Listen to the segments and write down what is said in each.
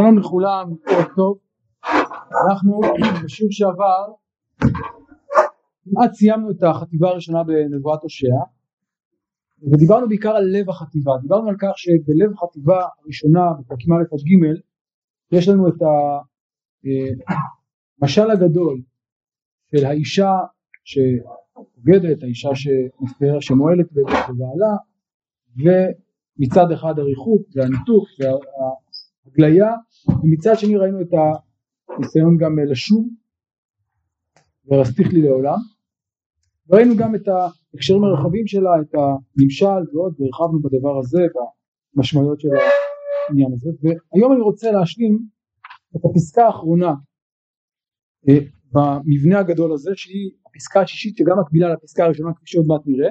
שלום לכולם, טוב. אנחנו בשיעור שעבר כמעט סיימנו את החטיבה הראשונה בנבואת הושע ודיברנו בעיקר על לב החטיבה, דיברנו על כך שבלב החטיבה הראשונה בפרקים א' עד ג' יש לנו את המשל הגדול של האישה שבוגדת, האישה שמועלת בבעלה ומצד אחד הריחוק והניתוק וה... הגליה ומצד שני ראינו את הניסיון גם לשוב ורסתיך לי לעולם. ראינו גם את ההקשרים הרחבים שלה את הנמשל ועוד והרחבנו בדבר הזה והמשמעויות של העניין הזה. והיום אני רוצה להשלים את הפסקה האחרונה אה, במבנה הגדול הזה שהיא הפסקה השישית שגם מקבילה לפסקה הראשונה כפי שעוד מעט נראה.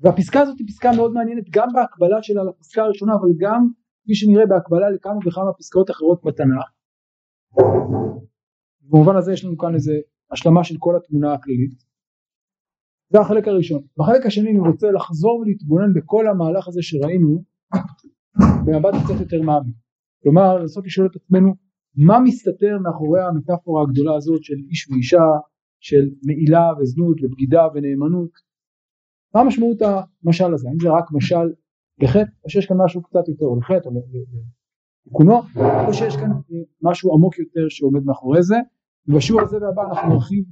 והפסקה הזאת היא פסקה מאוד מעניינת גם בהקבלה שלה לפסקה הראשונה אבל גם כפי שנראה בהקבלה לכמה וכמה פסקאות אחרות בתנ"ך. במובן הזה יש לנו כאן איזה השלמה של כל התמונה הכללית. זה החלק הראשון. בחלק השני אני רוצה לחזור ולהתבונן בכל המהלך הזה שראינו במבט קצת יותר מעמיק. כלומר לנסות לשאול את עצמנו מה מסתתר מאחורי המטאפורה הגדולה הזאת של איש ואישה, של מעילה וזנות ובגידה ונאמנות. מה משמעות המשל הזה? האם זה רק משל לחטא או שיש כאן משהו קצת יותר או לחטא או לתיקונו או שיש כאן משהו עמוק יותר שעומד מאחורי זה ובשיעור הזה והבא אנחנו נרחיב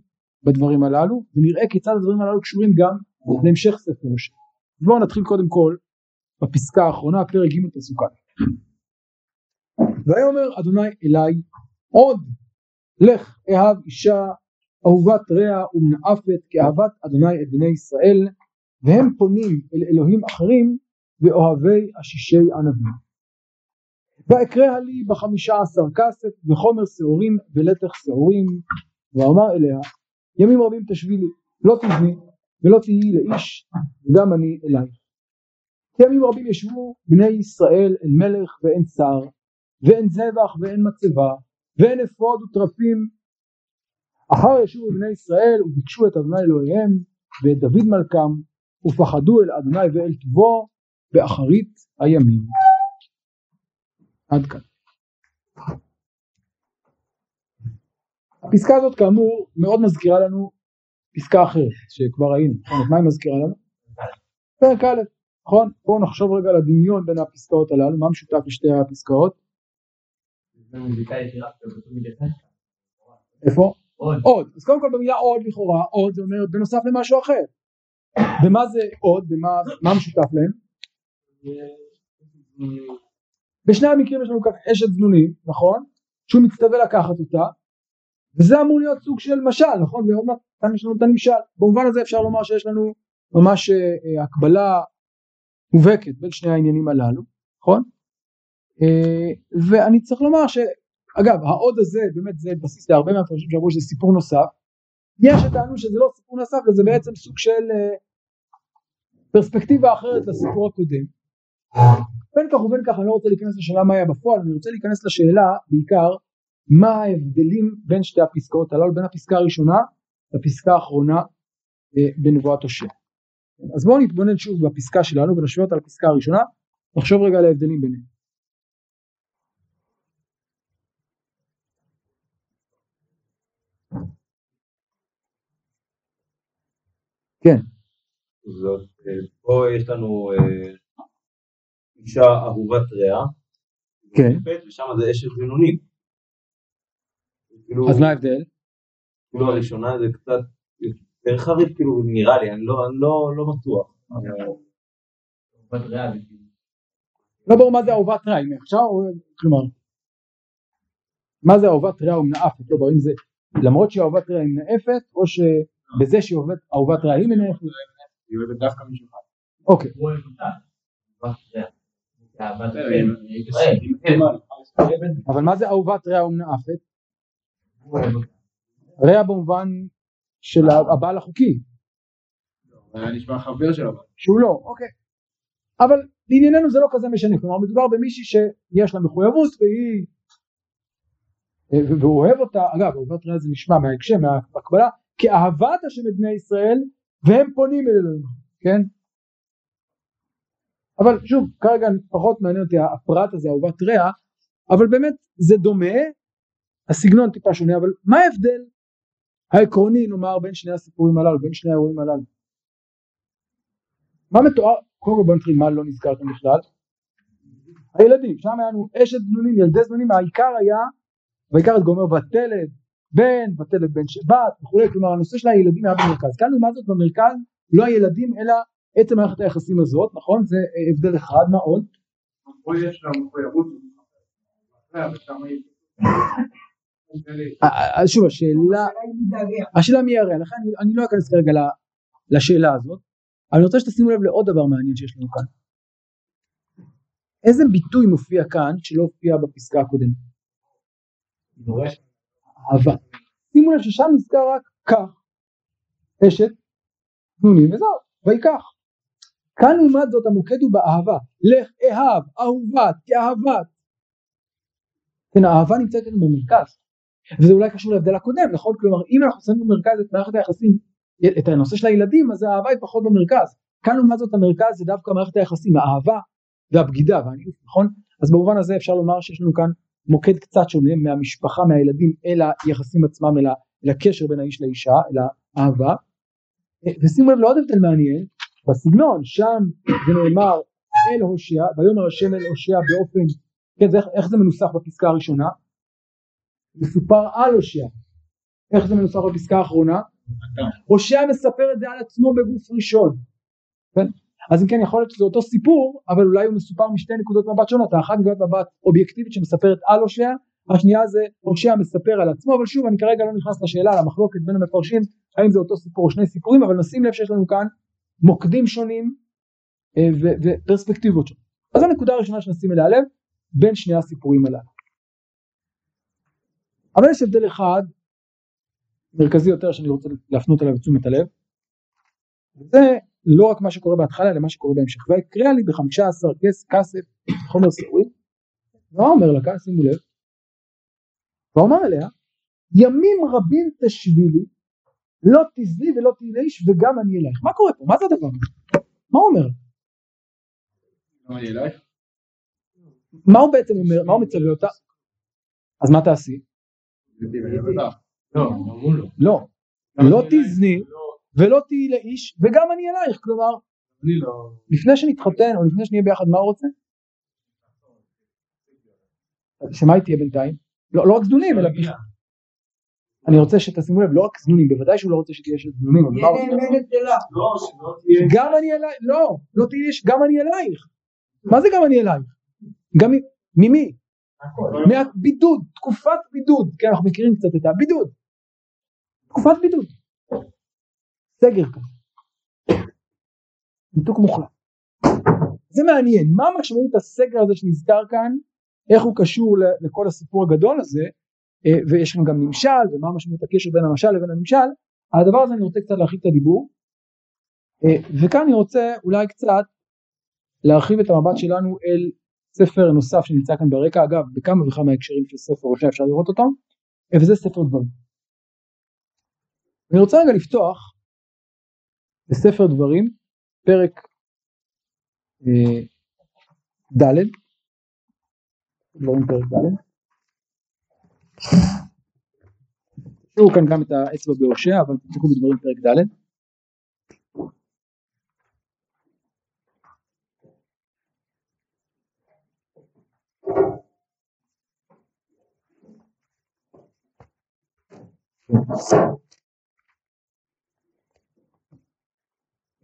בדברים הללו ונראה כיצד הדברים הללו קשורים גם להמשך ספר ראשון. בואו נתחיל קודם כל בפסקה האחרונה פרק ג' פסוק א' ויאמר אדוני אלי עוד לך אהב אישה אהובת רע ומנאפת כאהבת אדוני את בני ישראל והם פונים אל אלוהים אחרים ואוהבי השישי ענבים. ואקרא לי בחמישה עשר כסף וחומר שעורים ולתך שעורים ואמר אליה ימים רבים תשבי לי לא תבני ולא תהיי לאיש וגם אני אלייך. ימים רבים ישבו בני ישראל אל מלך ואין שר ואין זבח ואין מצבה ואין אפוד וטרפים אחר ישובו בני ישראל וביקשו את אדוני אלוהיהם ואת דוד מלכם ופחדו אל אדוני ואל טובו באחרית הימים. עד כאן. הפסקה הזאת כאמור מאוד מזכירה לנו פסקה אחרת שכבר ראינו, נכון? מה היא מזכירה לנו? פרק א', נכון? בואו נחשוב רגע על הדמיון בין הפסקאות הללו, מה משותף לשתי הפסקאות? איפה? עוד. עוד. אז קודם כל במילה עוד לכאורה, עוד זה אומר בנוסף למשהו אחר. ומה זה עוד? ומה משותף להם? בשני המקרים יש לנו כאן אשת זנונים, נכון? שהוא מצטווה לקחת אותה, וזה אמור להיות סוג של משל, נכון? ועוד מעט כאן יש לנו את הנמשל. במובן הזה אפשר לומר שיש לנו ממש אה, הקבלה מובהקת בין שני העניינים הללו, נכון? אה, ואני צריך לומר שאגב העוד הזה באמת זה בסיס להרבה מהפרשים שאמרו שזה סיפור נוסף יש שטענו שזה לא סיפור נוסף וזה בעצם סוג של אה, פרספקטיבה אחרת לסיפור הקודם בין כך ובין כך אני לא רוצה להיכנס לשאלה מה היה בפועל, אני רוצה להיכנס לשאלה בעיקר מה ההבדלים בין שתי הפסקאות הללו, בין הפסקה הראשונה לפסקה האחרונה אה, בנבואת הושע. אז בואו נתבונן שוב בפסקה שלנו ונשווה אותה לפסקה הראשונה, נחשוב רגע על ההבדלים ביניהם. כן. זאת, אה, פה יש לנו אה, אישה אהובת רע, כן. ושם זה אשת בינוני. כאילו, אז מה ההבדל? כאילו הראשונה זה קצת יותר חריף, כאילו נראה לי, אני לא, אני לא, לא בטוח. לא ברור מה זה אהובת רע, אם עכשיו, כלומר, מה זה אהובת רע ומנאפת, לא ברור אם זה למרות שהיא אהובת רע היא מנאפת, או שבזה שהיא אהובת רע היא מנאפת. היא אוהבת דווקא אחד. אוקיי. אבל מה זה אהובת רע ומנאפת? רע במובן של הבעל החוקי. שהוא לא, אוקיי. אבל לענייננו זה לא כזה משנה, כלומר מדובר במישהי שיש לה מחויבות והיא והוא אוהב אותה, אגב אהובת רע זה נשמע מההקשר, מהקבלה, כאהבת השם את בני ישראל והם פונים אל אלוהים, כן? אבל שוב כרגע פחות מעניין אותי הפרט הזה אהובת רע אבל באמת זה דומה, הסגנון טיפה שונה, אבל מה ההבדל העקרוני נאמר בין שני הסיפורים הללו, בין שני האירועים הללו? מה מתואר, קודם כל בוא נתחיל מה לא נזכרתם בכלל, הילדים, שם היה לנו אשת זנונים, ילדי זנונים, העיקר היה, והעיקר את גומר ותלת, בן, ותלת בן שבת וכולי, כלומר הנושא של הילדים היה במרכז, כאן לעומת זאת במרכז לא הילדים אלא עצם מערכת היחסים הזאת, נכון? זה הבדל אחד, מה עוד? פה יש לה מחויבות אז שוב השאלה, השאלה מי יראה, לכן אני לא אכנס כרגע לשאלה הזאת, אבל אני רוצה שתשימו לב לעוד דבר מעניין שיש לנו כאן. איזה ביטוי מופיע כאן שלא הופיע בפסקה הקודמת? אהבה. שימו לב ששם נזכר רק כך, אשת, נונים וזהו, ויקח. כאן לעומת זאת המוקד הוא באהבה, לך אהב, אהובת, כאהבת. כן, האהבה נמצאת כאן במרכז, וזה אולי קשור להבדל הקודם, נכון? כלומר אם אנחנו שמים במרכז את מערכת היחסים, את הנושא של הילדים, אז האהבה היא פחות במרכז. כאן לעומת זאת המרכז זה דווקא מערכת היחסים, האהבה והבגידה והניאוף, נכון? אז במובן הזה אפשר לומר שיש לנו כאן מוקד קצת שונה מהמשפחה, מהילדים, אל היחסים עצמם, אל הקשר בין האיש לאישה, אל האהבה. ושימו לב לעוד הבדל מעניין, בסגנון, שם זה נאמר אל הושע, ויאמר השם אל הושע באופן, כן, זה, איך זה מנוסח בפסקה הראשונה? מסופר על הושע. איך זה מנוסח בפסקה האחרונה? הושע מספר את זה על עצמו בגוף ראשון. כן? אז אם כן יכול להיות שזה אותו סיפור אבל אולי הוא מסופר משתי נקודות מבט שונות האחת נקודת מבט אובייקטיבית שמספרת על הושע השנייה זה הושע מספר על עצמו אבל שוב אני כרגע לא נכנס לשאלה על המחלוקת בין המפרשים האם זה אותו סיפור או שני סיפורים אבל נשים לב שיש לנו כאן מוקדים שונים אה, ופרספקטיבות שונות. אז הנקודה הראשונה שנשים אליה לב בין שני הסיפורים הללו. אבל יש הבדל אחד מרכזי יותר שאני רוצה להפנות אליו את תשומת הלב. זה לא רק מה שקורה בהתחלה אלא מה שקורה בהמשך. ויקרא לי בחמישה עשר כסף חומר סיפורי מה אומר לה כאן שימו לב. ואומר אליה ימים רבים תשבי לי לא תזלי ולא תהי לאיש וגם אני אלייך מה קורה פה? מה זה הדבר הזה? מה הוא אומר? מה הוא בעצם אומר? מה הוא מצווה אותה? אז מה תעשי? לא, לא תזני ולא תהי לאיש וגם אני אלייך. כלומר. לפני שנתחתן או לפני שנהיה ביחד מה הוא רוצה? שמה היא תהיה בינתיים? לא, לא רק זנונים אלא אני רוצה שתשימו לב לא רק זנונים בוודאי שהוא לא רוצה שתהיה של זנונים גם אני אלייך לא לא תהיה גם אני אלייך. מה זה גם אני אלייך? גם ממי? מהבידוד תקופת בידוד. כן אנחנו מכירים קצת את הבידוד. תקופת בידוד. סגר כזה. ניתוק מוחלט. זה מעניין, מה משמעות הסגר הזה שנזכר כאן, איך הוא קשור לכל הסיפור הגדול הזה, ויש כאן גם נמשל, ומה משמעות הקשר בין המשל לבין הנמשל, על הדבר הזה אני רוצה קצת להרחיב את הדיבור, אה, וכאן אני רוצה אולי קצת להרחיב את המבט שלנו אל ספר נוסף שנמצא כאן ברקע, אגב בכמה וכמה הקשרים של ספר ראשי אפשר לראות אותו, אה, וזה ספר דברים. אני רוצה רגע לפתוח בספר דברים, פרק אה, ד', דברים פרק ד', תראו כאן גם את האצבע בהושע, אבל תצטרכו בדברים פרק ד',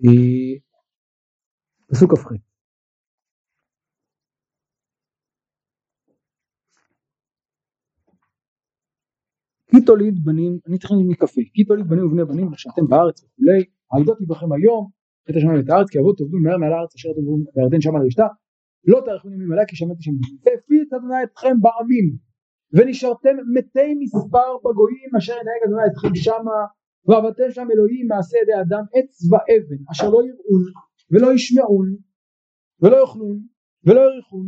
you. פסוק כ"ח כי תוליד בנים, אני צריך להגיד מקפה, כי תוליד בנים ובני בנים ושאתם בארץ וכולי, העדות יברכם היום, את השמיים ואת הארץ, כי אבות תאבדו מהר מעל הארץ אשר תאבדו בירדן שמה לרשתה, לא תארכו ימים עליה כי שמעתי שם והפי את אדוני אתכם בעמים, ונשארתם מתי מספר בגויים אשר ינהג אדוני אתכם שמה ועבדתם שם אלוהים מעשה ידי אדם עץ ואבן אשר לא יראון ולא ישמעון ולא יאכלון ולא יריחון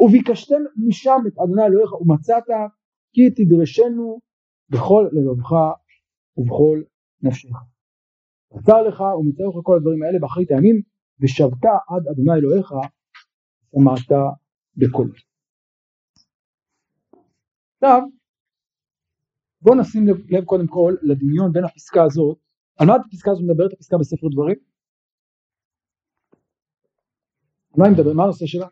וביקשתם משם את אדוני אלוהיך ומצאת כי תדרשנו בכל לבבך ובכל נפשך. עצר לך ומצא לך כל הדברים האלה באחרית הימים ושבת עד אדוני אלוהיך שמעת בקולו. עכשיו בואו נשים לב, לב קודם כל לדמיון בין הפסקה הזאת על מה הפסקה הזאת מדברת הפסקה בספר דברים? על מה היא מדברת? מה הנושא שלה?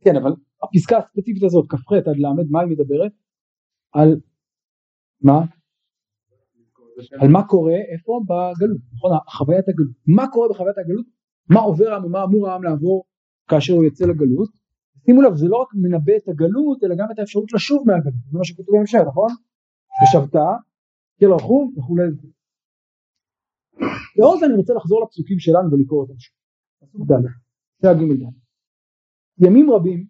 כן אבל הפסקה הספציפית הזאת כ"ח עד ל' מה היא מדברת? על מה? על מה קורה? איפה? בגלות נכון? חוויית הגלות. מה קורה בחוויית הגלות? מה עובר העם ומה אמור העם לעבור כאשר הוא יוצא לגלות? שימו לב זה לא רק מנבא את הגלות אלא גם את האפשרות לשוב מהגלות. זה מה שכתוב בהמשך נכון? ושבתה קל רחום וכולי זה אני רוצה לחזור לפסוקים שלנו ולקרוא אותם שוב. פסוק ד' הג' ד' ימים רבים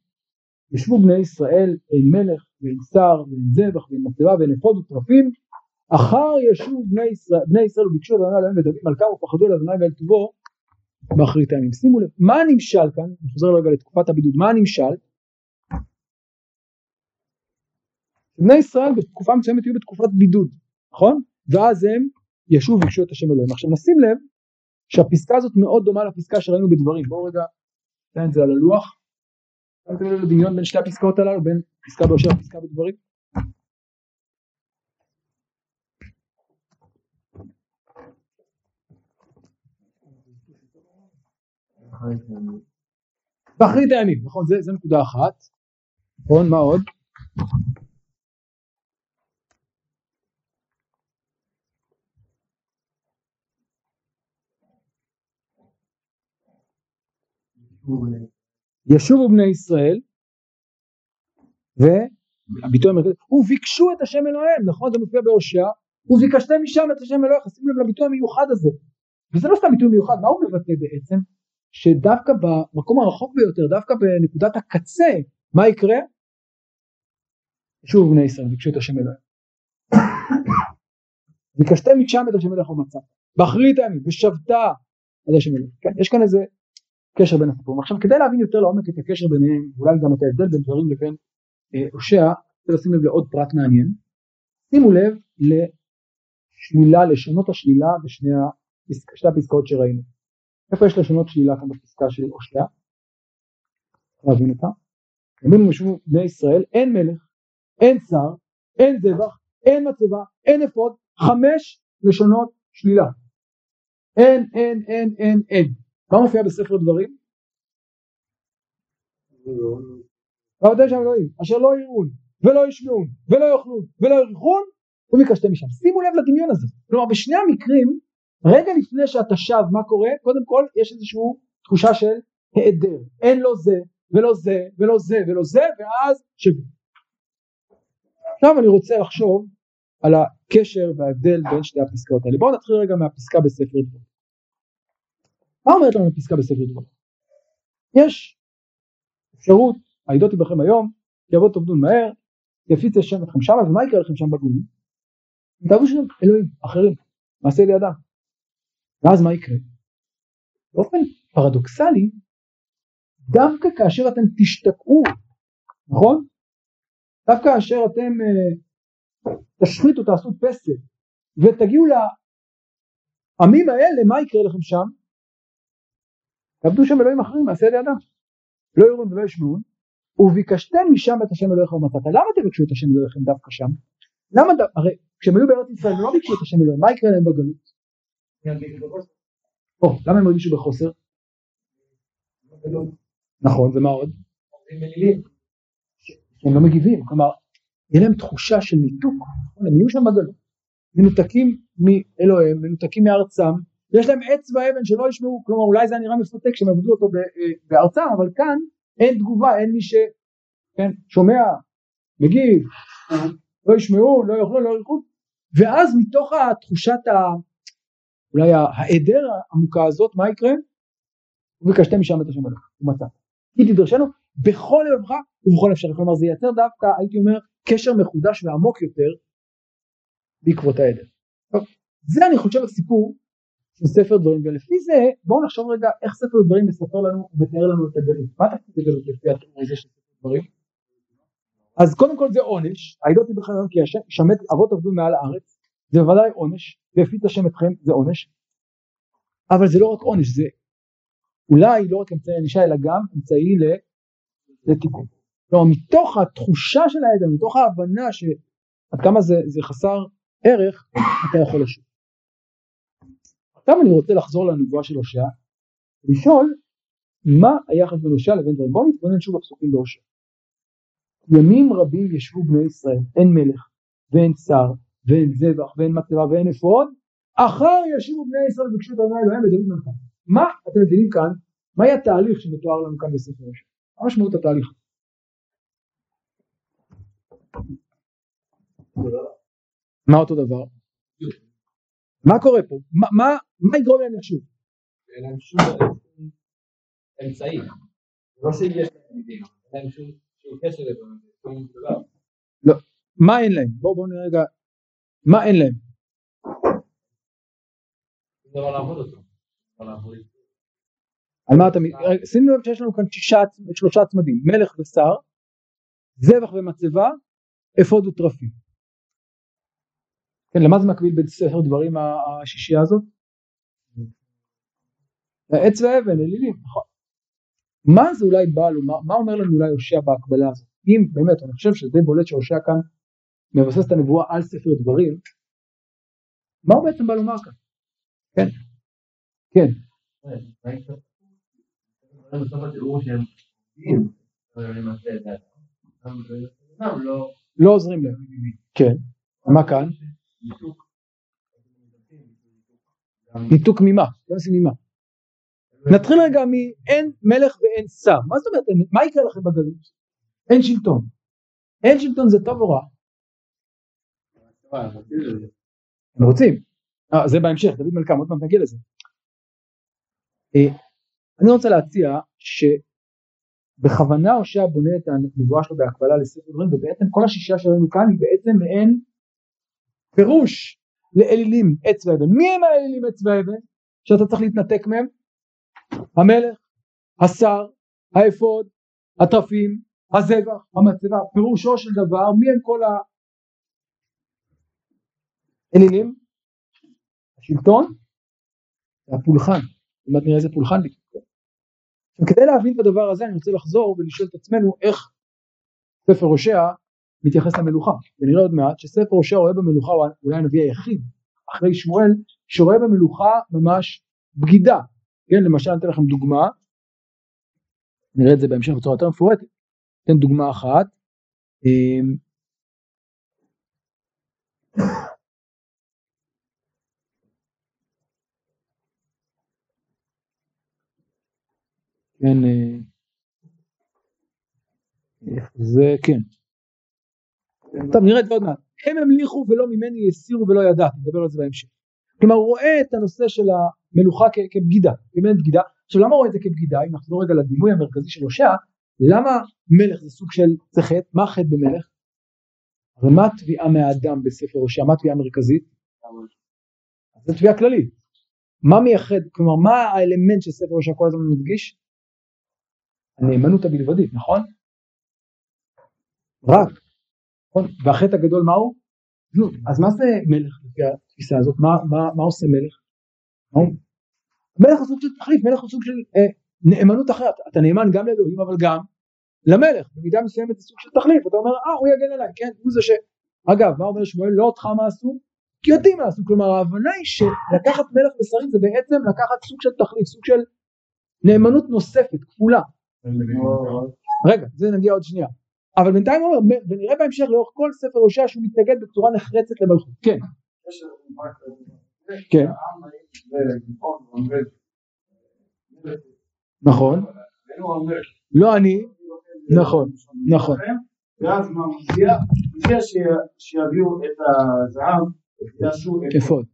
ישבו בני ישראל אין מלך ואין שר ואין זבח ואין מצבה ואין אפוד ותרפים אחר ישוב בני ישראל, בני ישראל וביקשו את אדוני אלוהים ודוד מלכם ופחדו אל אדוני ואל טובו באחרית הימים. שימו לב, מה הנמשל כאן? אני חוזר רגע לתקופת הבידוד, מה הנמשל? בני ישראל בתקופה מסוימת יהיו בתקופת בידוד, נכון? ואז הם ישוב וביקשו את השם אלוהים. עכשיו נשים לב שהפסקה הזאת מאוד דומה לפסקה שראינו בדברים. בואו רגע ניתן את זה על הלוח. שמתם לב לדמיון בין שתי הפסקאות הללו, בין פסקה בהושע לפסקה בדברים? באחרית הימים, נכון? זה, נקודה אחת. נכון, מה עוד? ישובו בני ישראל והביטוי המרכזי וביקשו את השם אלוהיהם נכון? זה מופיע בהושע וביקשתם משם את השם אלוהיך שימו לב לביטוי המיוחד הזה. וזה לא סתם ביטוי מיוחד מה הוא מבטא בעצם? שדווקא במקום הרחוק ביותר דווקא בנקודת הקצה מה יקרה? שוב בני ישראל ביקשו את השם אלוהים ביקשתם משם את השם אלוהיך ומצא באחרית הימים ושבתה את השם אלוהים כן, יש כאן איזה קשר בין הסיפורים. עכשיו כדי להבין יותר לעומק את הקשר ביניהם, אולי גם את ההבדל בין דברים לבין הושע, אה, צריך לשים לב לעוד פרט מעניין. שימו לב לשלילה, לשונות השלילה בשני הפסק, הפסקאות שראינו. איפה יש לשונות שלילה כאן בפסקה של הושע? להבין אותה. ימים ישבו בני ישראל, אין מלך, אין שר, אין זבח, אין מצבה, אין אפוד, חמש לשונות שלילה. אין, אין, אין, אין, אין. מה מופיע בספר דברים? ועבדי שם אלוהים אשר לא יראון ולא ישמעון ולא יאכלון ולא יריחון ומקשתם משם. שימו לב לדמיון הזה. כלומר בשני המקרים רגע לפני שאתה שב מה קורה? קודם כל יש איזושהי תחושה של היעדר. אין לו זה ולא זה ולא זה ולא זה ואז שבו עכשיו אני רוצה לחשוב על הקשר וההבדל בין שתי הפסקאות האלה. בואו נתחיל רגע מהפסקה בספר דברים מה אומרת לנו הפסקה בספר דברים? יש אפשרות, העדות בכם היום, כי אבות עובדון מהר, יפיץ השם אתכם שמה, ומה יקרה לכם שם בגויים? תעבו שם אלוהים, אחרים, מעשה לידם. ואז מה יקרה? באופן פרדוקסלי, דווקא כאשר אתם תשתקעו, נכון? דווקא כאשר אתם uh, תשחיתו, תעשו פסל, ותגיעו לעמים האלה, מה יקרה לכם שם? תעבדו שם אלוהים אחרים מעשה ידי אדם לא יראון ולא ישמעון וביקשתם משם את השם אלוהיך ומצאת למה תבקשו את השם אלוהיכם דווקא שם? למה דווקא? הרי כשהם היו בארץ ישראל הם לא ביקשו את השם אלוהים מה יקרה להם בגלות? או, למה הם הרגישו בחוסר? נכון ומה עוד? הם לא מגיבים כלומר יהיה להם תחושה של ניתוק הם יהיו שם בגלות מנותקים מאלוהים מנותקים מארצם יש להם עץ ואבן שלא ישמעו, כלומר אולי זה נראה מפתה כשהם עבדו אותו אה, בארצם, אבל כאן אין תגובה, אין מי ששומע, כן, מגיב, לא ישמעו, לא יאכלו, לא ירקו, ואז מתוך התחושת ה... אולי העדר העמוקה הזאת, מה יקרה? וביקשתם משם את השם אלוהים, הוא מצא. כי תדרשנו בכל לבבך ובכל אפשר, כלומר זה ייצר דווקא, הייתי אומר, קשר מחודש ועמוק יותר בעקבות העדר. זה אני חושב הסיפור של ספר דברים ולפי זה בואו נחשוב רגע איך ספר דברים מספר לנו ומתאר לנו את הגלות. מה תפקיד הגלות לפי התיאור הזה של ספר דברים? אז קודם כל זה עונש. העדות בכלל כי שמת אבות עבדו מעל הארץ זה בוודאי עונש והפיץ השם אתכם זה עונש. אבל זה לא רק עונש זה אולי לא רק אמצעי ענישה אלא גם אמצעי לתיקון. כלומר מתוך התחושה של העדר, מתוך ההבנה שעד כמה זה, זה חסר ערך, אתה יכול לשוב. עכשיו אני רוצה לחזור לנבואה של הושע, לשאול מה היחס בין הושע לבין דברים. בואו נתבונן שוב בפסוקים בהושע. ימים רבים ישבו בני ישראל, אין מלך ואין שר ואין זבח ואין מצבה ואין אפוד, אחר ישבו בני ישראל וביקשו את אדוני אלוהים ודוד מלכה. מה אתם מבינים כאן? מהי התהליך שמתואר לנו כאן בספר הושע? מה משמעות התהליך? מה אותו דבר? מה קורה פה? מה, מה, מה יגרום להם לשוב? אין להם שום אמצעי. לא שיש תלמידים, אין להם שום קשר לזה, דבר. מה אין להם? בואו בואו נראה רגע מה אין להם? לא. על מה אתה... שימו לב שיש לנו כאן שישה, שלושה צמדים מלך ושר זבח ומצבה אפוד וטרפים כן, למה זה מקביל בספר דברים ה- השישייה הזאת? העץ והאבן, אלילים, נכון. מה זה אולי בא לו, מה, מה אומר לנו אולי הושע בהקבלה הזאת? אם באמת, אני חושב שזה בולט שהושע כאן מבסס את הנבואה על ספר דברים, מה הוא בעצם בא לומר כאן? כן, כן, לא עוזרים להם. כן, מה כאן? ניתוק. ממה? לא נשים ממה. נתחיל רגע מאין מלך ואין שר. מה זאת אומרת, מה יקרה לכם בגלות? אין שלטון. אין שלטון זה טוב או רע? הם רוצים. אה, זה בהמשך, דוד מלכם, עוד מעט נגיע לזה. אה, אני רוצה להציע שבכוונה הושע בונה את הנבואה שלו בהקבלה לספר דברים ובעצם כל השישה שראינו כאן היא בעצם מעין פירוש לאלילים עץ ואבן. מי הם האלילים עץ ואבן שאתה צריך להתנתק מהם? המלך, השר, האפוד, הטרפים, הזבח, המצבה, פירושו של דבר מי הם כל האלילים? השלטון והפולחן, עוד נראה איזה פולחן בדיוק. עכשיו, כדי להבין את הדבר הזה אני רוצה לחזור ולשאול את עצמנו איך ספר הושע מתייחס למלוכה ונראה עוד מעט שספר הושע רואה במלוכה הוא אולי הנביא היחיד אחרי שמואל שרואה במלוכה ממש בגידה. כן למשל אני אתן לכם דוגמה. נראה את זה בהמשך בצורה יותר מפורטת. אתן דוגמה אחת. אמ, כן אה, זה כן טוב נראה את זה עוד מעט. הם המליכו ולא ממני הסירו ולא ידעתי נדבר על זה בהמשך. כלומר הוא רואה את הנושא של המלוכה כ- כבגידה כמעין בגידה. עכשיו למה הוא רואה את זה כבגידה? אם נחזור רגע לדימוי המרכזי של הושע למה מלך זה סוג של זה חטא? מה החטא במלך? הרי מה התביעה מהאדם בספר הושע? מה התביעה המרכזית? זו תביעה כללית. מה מייחד כלומר מה האלמנט שספר הושע כל הזמן מדגיש? הנאמנות הבלבדית נכון? רק? והחטא הגדול מהו? זנות. אז מה זה מלך לפי התפיסה הזאת? מה, מה, מה עושה מלך? מלך הוא סוג של תחליף, מלך הוא סוג של אה, נאמנות אחרת. אתה נאמן גם לאלוהים אבל גם למלך. במידה מסוימת זה סוג של תחליף. אתה אומר אה הוא יגן עליי, כן? הוא זה ש... אגב מה אומר שמואל? לא אותך מה עשו? כי אותי מה עשו. כלומר ההבנה היא שלקחת מלך בשרים זה בעצם לקחת סוג של תחליף, סוג של נאמנות נוספת, כפולה. רגע, זה נגיע עוד שנייה. אבל בינתיים הוא אומר, ונראה בהמשך לאורך כל ספר הושע שהוא מתנגד בצורה נחרצת למלכות. כן, כן, נכון, לא אני, נכון, נכון, ואז מה? מופיע ש- שיביאו את הזהב, יעשו אפוד.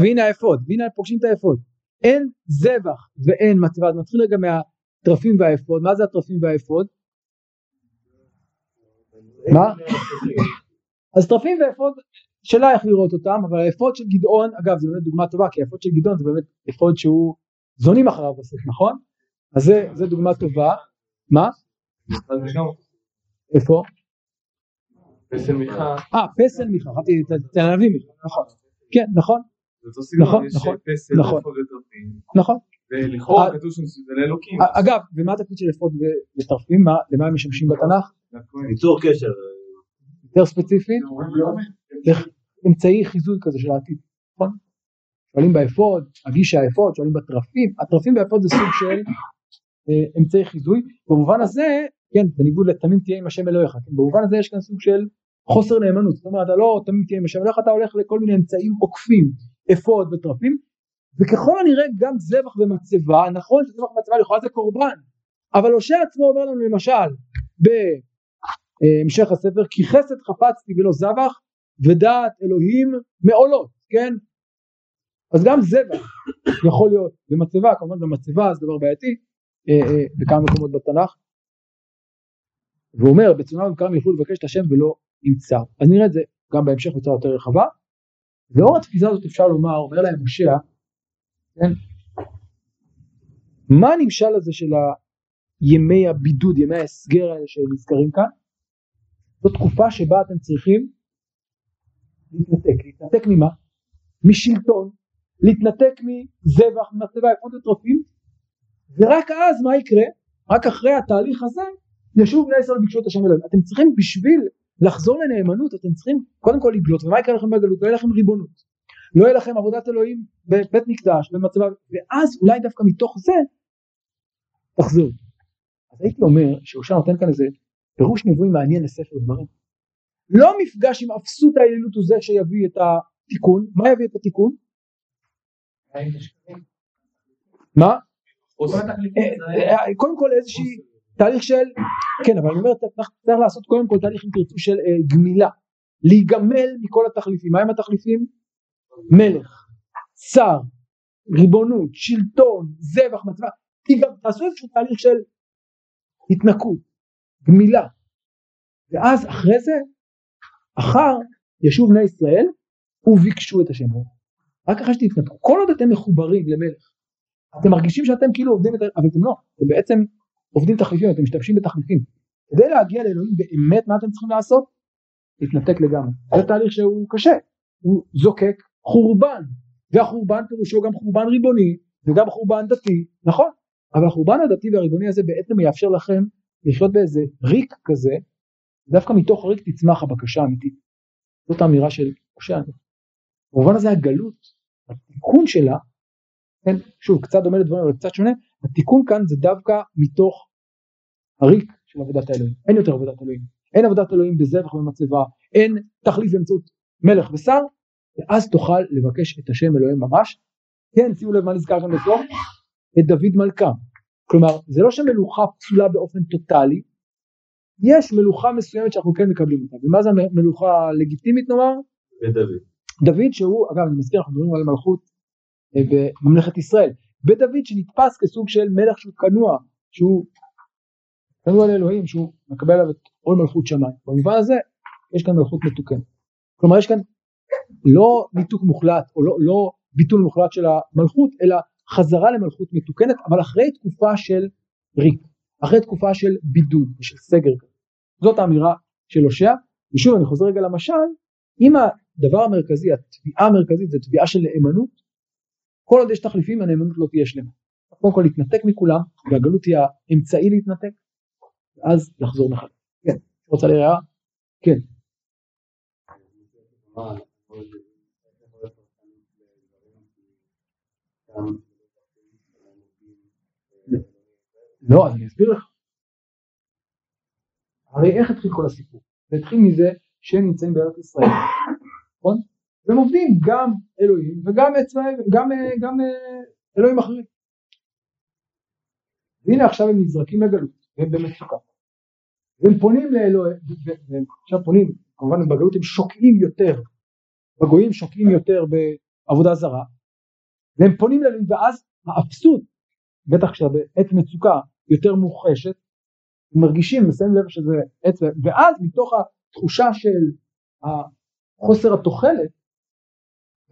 והנה האפוד, והנה פוגשים את האפוד. אין זבח ואין מצבה, אז נתחיל רגע מהתרפים והאפוד, מה זה התרפים והאפוד? מה? אז תרפים ואפוד, שאלה איך לראות אותם, אבל האפוד של גדעון, אגב זו באמת דוגמה טובה, כי האפוד של גדעון זה באמת אפוד שהוא זונים אחריו בסוף, נכון? אז זה, זה דוגמה טובה. מה? איפה? פסל מיכה, אה, פסל מיכה, חשבתי את הנביא מיכה, נכון. כן, נכון, נכון, יש נכון, נכון. נכון. ולכאורה אה, כתוב שם שזה לאלוקים. אגב, ומה התפקיד של אפוד ו- וטרפים? מה- למה הם משמשים בתנ"ך? ליצור קשר. יותר ספציפית? אמצעי חיזוי כזה של העתיד, נכון? שואלים באפוד, הגיש האפוד, שואלים בתרפים, התרפים באפוד זה סוג של אה, אמצעי חיזוי, במובן הזה, כן, בניגוד לתמים תהיה עם השם אלוהיך, כן, במובן הזה יש כאן סוג של חוסר נאמנות, זאת אומרת, אתה לא תמים תהיה עם השם אלוהיך, אתה הולך לכל מיני אמצעים עוקפים, אפוד ותרפים, וככל הנראה גם זבח ומצבה, נכון שזבח ומצבה לכאורה זה קורבן, אבל הושע עצמו אומר לנו למשל, בהמשך הספר, כי חסד חפצתי ולא זבח, ודעת אלוהים מעולות, כן? אז גם זבח יכול להיות במצבה, כמובן גם מצבה זה דבר בעייתי אה, אה, בכמה מקומות בתנ"ך. והוא אומר בצונם ובקרם ילכו לבקש את השם ולא ימצא. אז נראה את זה גם בהמשך בצורה יותר רחבה. לאור התפיסה הזאת אפשר לומר, אומר להם הושע, כן? מה הנמשל הזה של הימי הבידוד, ימי ההסגר האלה שנזכרים כאן? זו תקופה שבה אתם צריכים להתנתק. להתנתק ממה? משלטון, להתנתק מזבח, ממצבה, איכות וטרפים, ורק אז מה יקרה? רק אחרי התהליך הזה ישוב בני ישראל ביקשו את השם אלוהים. אתם צריכים בשביל לחזור לנאמנות, אתם צריכים קודם כל לגלות, ומה יקרה לכם בגלות? לא יהיה לכם ריבונות. לא יהיה לכם עבודת אלוהים בבית מקדש, במצבה, ואז אולי דווקא מתוך זה תחזרו. אז הייתי אומר שהושע נותן כאן איזה פירוש נבואי מעניין לספר דברים. לא מפגש עם אפסות האלילות הוא זה שיביא את התיקון, מה יביא את התיקון? מה? אה, קודם כל איזושהי תהליך של, כן אבל אני אומר צריך לעשות קודם כל תהליך אם תרצו של אה, גמילה, להיגמל מכל התחליפים, מהם התחליפים? מלך, שר, ריבונות, שלטון, זבח, מצווה, תיג- תעשו איזשהו תהליך של התנקות, גמילה, ואז אחרי זה, אחר ישוב בני ישראל וביקשו את השם אלוהים. רק אחרי שתתנתקו, כל עוד אתם מחוברים למלך, אתם מרגישים שאתם כאילו עובדים את ה... אבל אתם לא, אתם בעצם עובדים תחליפים, אתם משתמשים בתחליפים. כדי להגיע לאלוהים באמת מה אתם צריכים לעשות? להתנתק לגמרי. זה תהליך שהוא קשה, הוא זוקק חורבן, והחורבן פירושו גם חורבן ריבוני וגם חורבן דתי, נכון? אבל החורבן הדתי והריבוני הזה בעצם יאפשר לכם לחיות באיזה ריק כזה, דווקא מתוך הריק תצמח הבקשה האמיתית. זאת האמירה של הושע. במובן הזה הגלות, התיקון שלה, כן, שוב קצת דומה לדברים אבל קצת שונה, התיקון כאן זה דווקא מתוך הריק של עבודת האלוהים, אין יותר עבודת אלוהים, אין עבודת אלוהים בזבח ובמצבה, אין תחליף באמצעות מלך ושר, ואז תוכל לבקש את השם אלוהים ממש, כן שימו לב מה נזכר כאן בסוף, את דוד מלכה, כלומר זה לא שמלוכה פסולה באופן טוטאלי, יש מלוכה מסוימת שאנחנו כן מקבלים אותה, ומה זה מלוכה לגיטימית נאמר? ודוד. דוד. שהוא, אגב אני מזכיר אנחנו מדברים על מלכות אה, בממלכת ישראל, בדוד שנתפס כסוג של מלך שהוא כנוע, שהוא כנוע לאלוהים, שהוא מקבל עליו את עול מלכות שמיים, במובן הזה יש כאן מלכות מתוקנת, כלומר יש כאן לא ניתוק מוחלט או לא, לא ביטול מוחלט של המלכות אלא חזרה למלכות מתוקנת אבל אחרי תקופה של ריק, אחרי תקופה של בידוד ושל סגר, זאת האמירה של הושע, ושוב אני חוזר רגע למשל, אם הדבר המרכזי, התביעה המרכזית זה תביעה של נאמנות, כל עוד יש תחליפים הנאמנות לא תהיה שלמה. קודם כל להתנתק מכולם, והגלות היא האמצעי להתנתק, ואז לחזור מחדש. כן, רוצה להערה? כן. לא, אז אני אסביר לך. הרי איך התחיל כל הסיפור? זה התחיל מזה שהם נמצאים בארץ ישראל, נכון? והם עובדים גם אלוהים וגם אצבעים, גם, גם אלוהים אחרים. והנה עכשיו הם נזרקים לגלות, והם במצוקה. והם פונים לאלוהים, והם עכשיו פונים, כמובן בגלות הם שוקעים יותר, בגויים שוקעים יותר בעבודה זרה, והם פונים לאלוהים ואז האפסות, בטח כשבעת מצוקה יותר מוחשת, מרגישים, שמים לב שזה עץ, ואז מתוך התחושה של חוסר התוחלת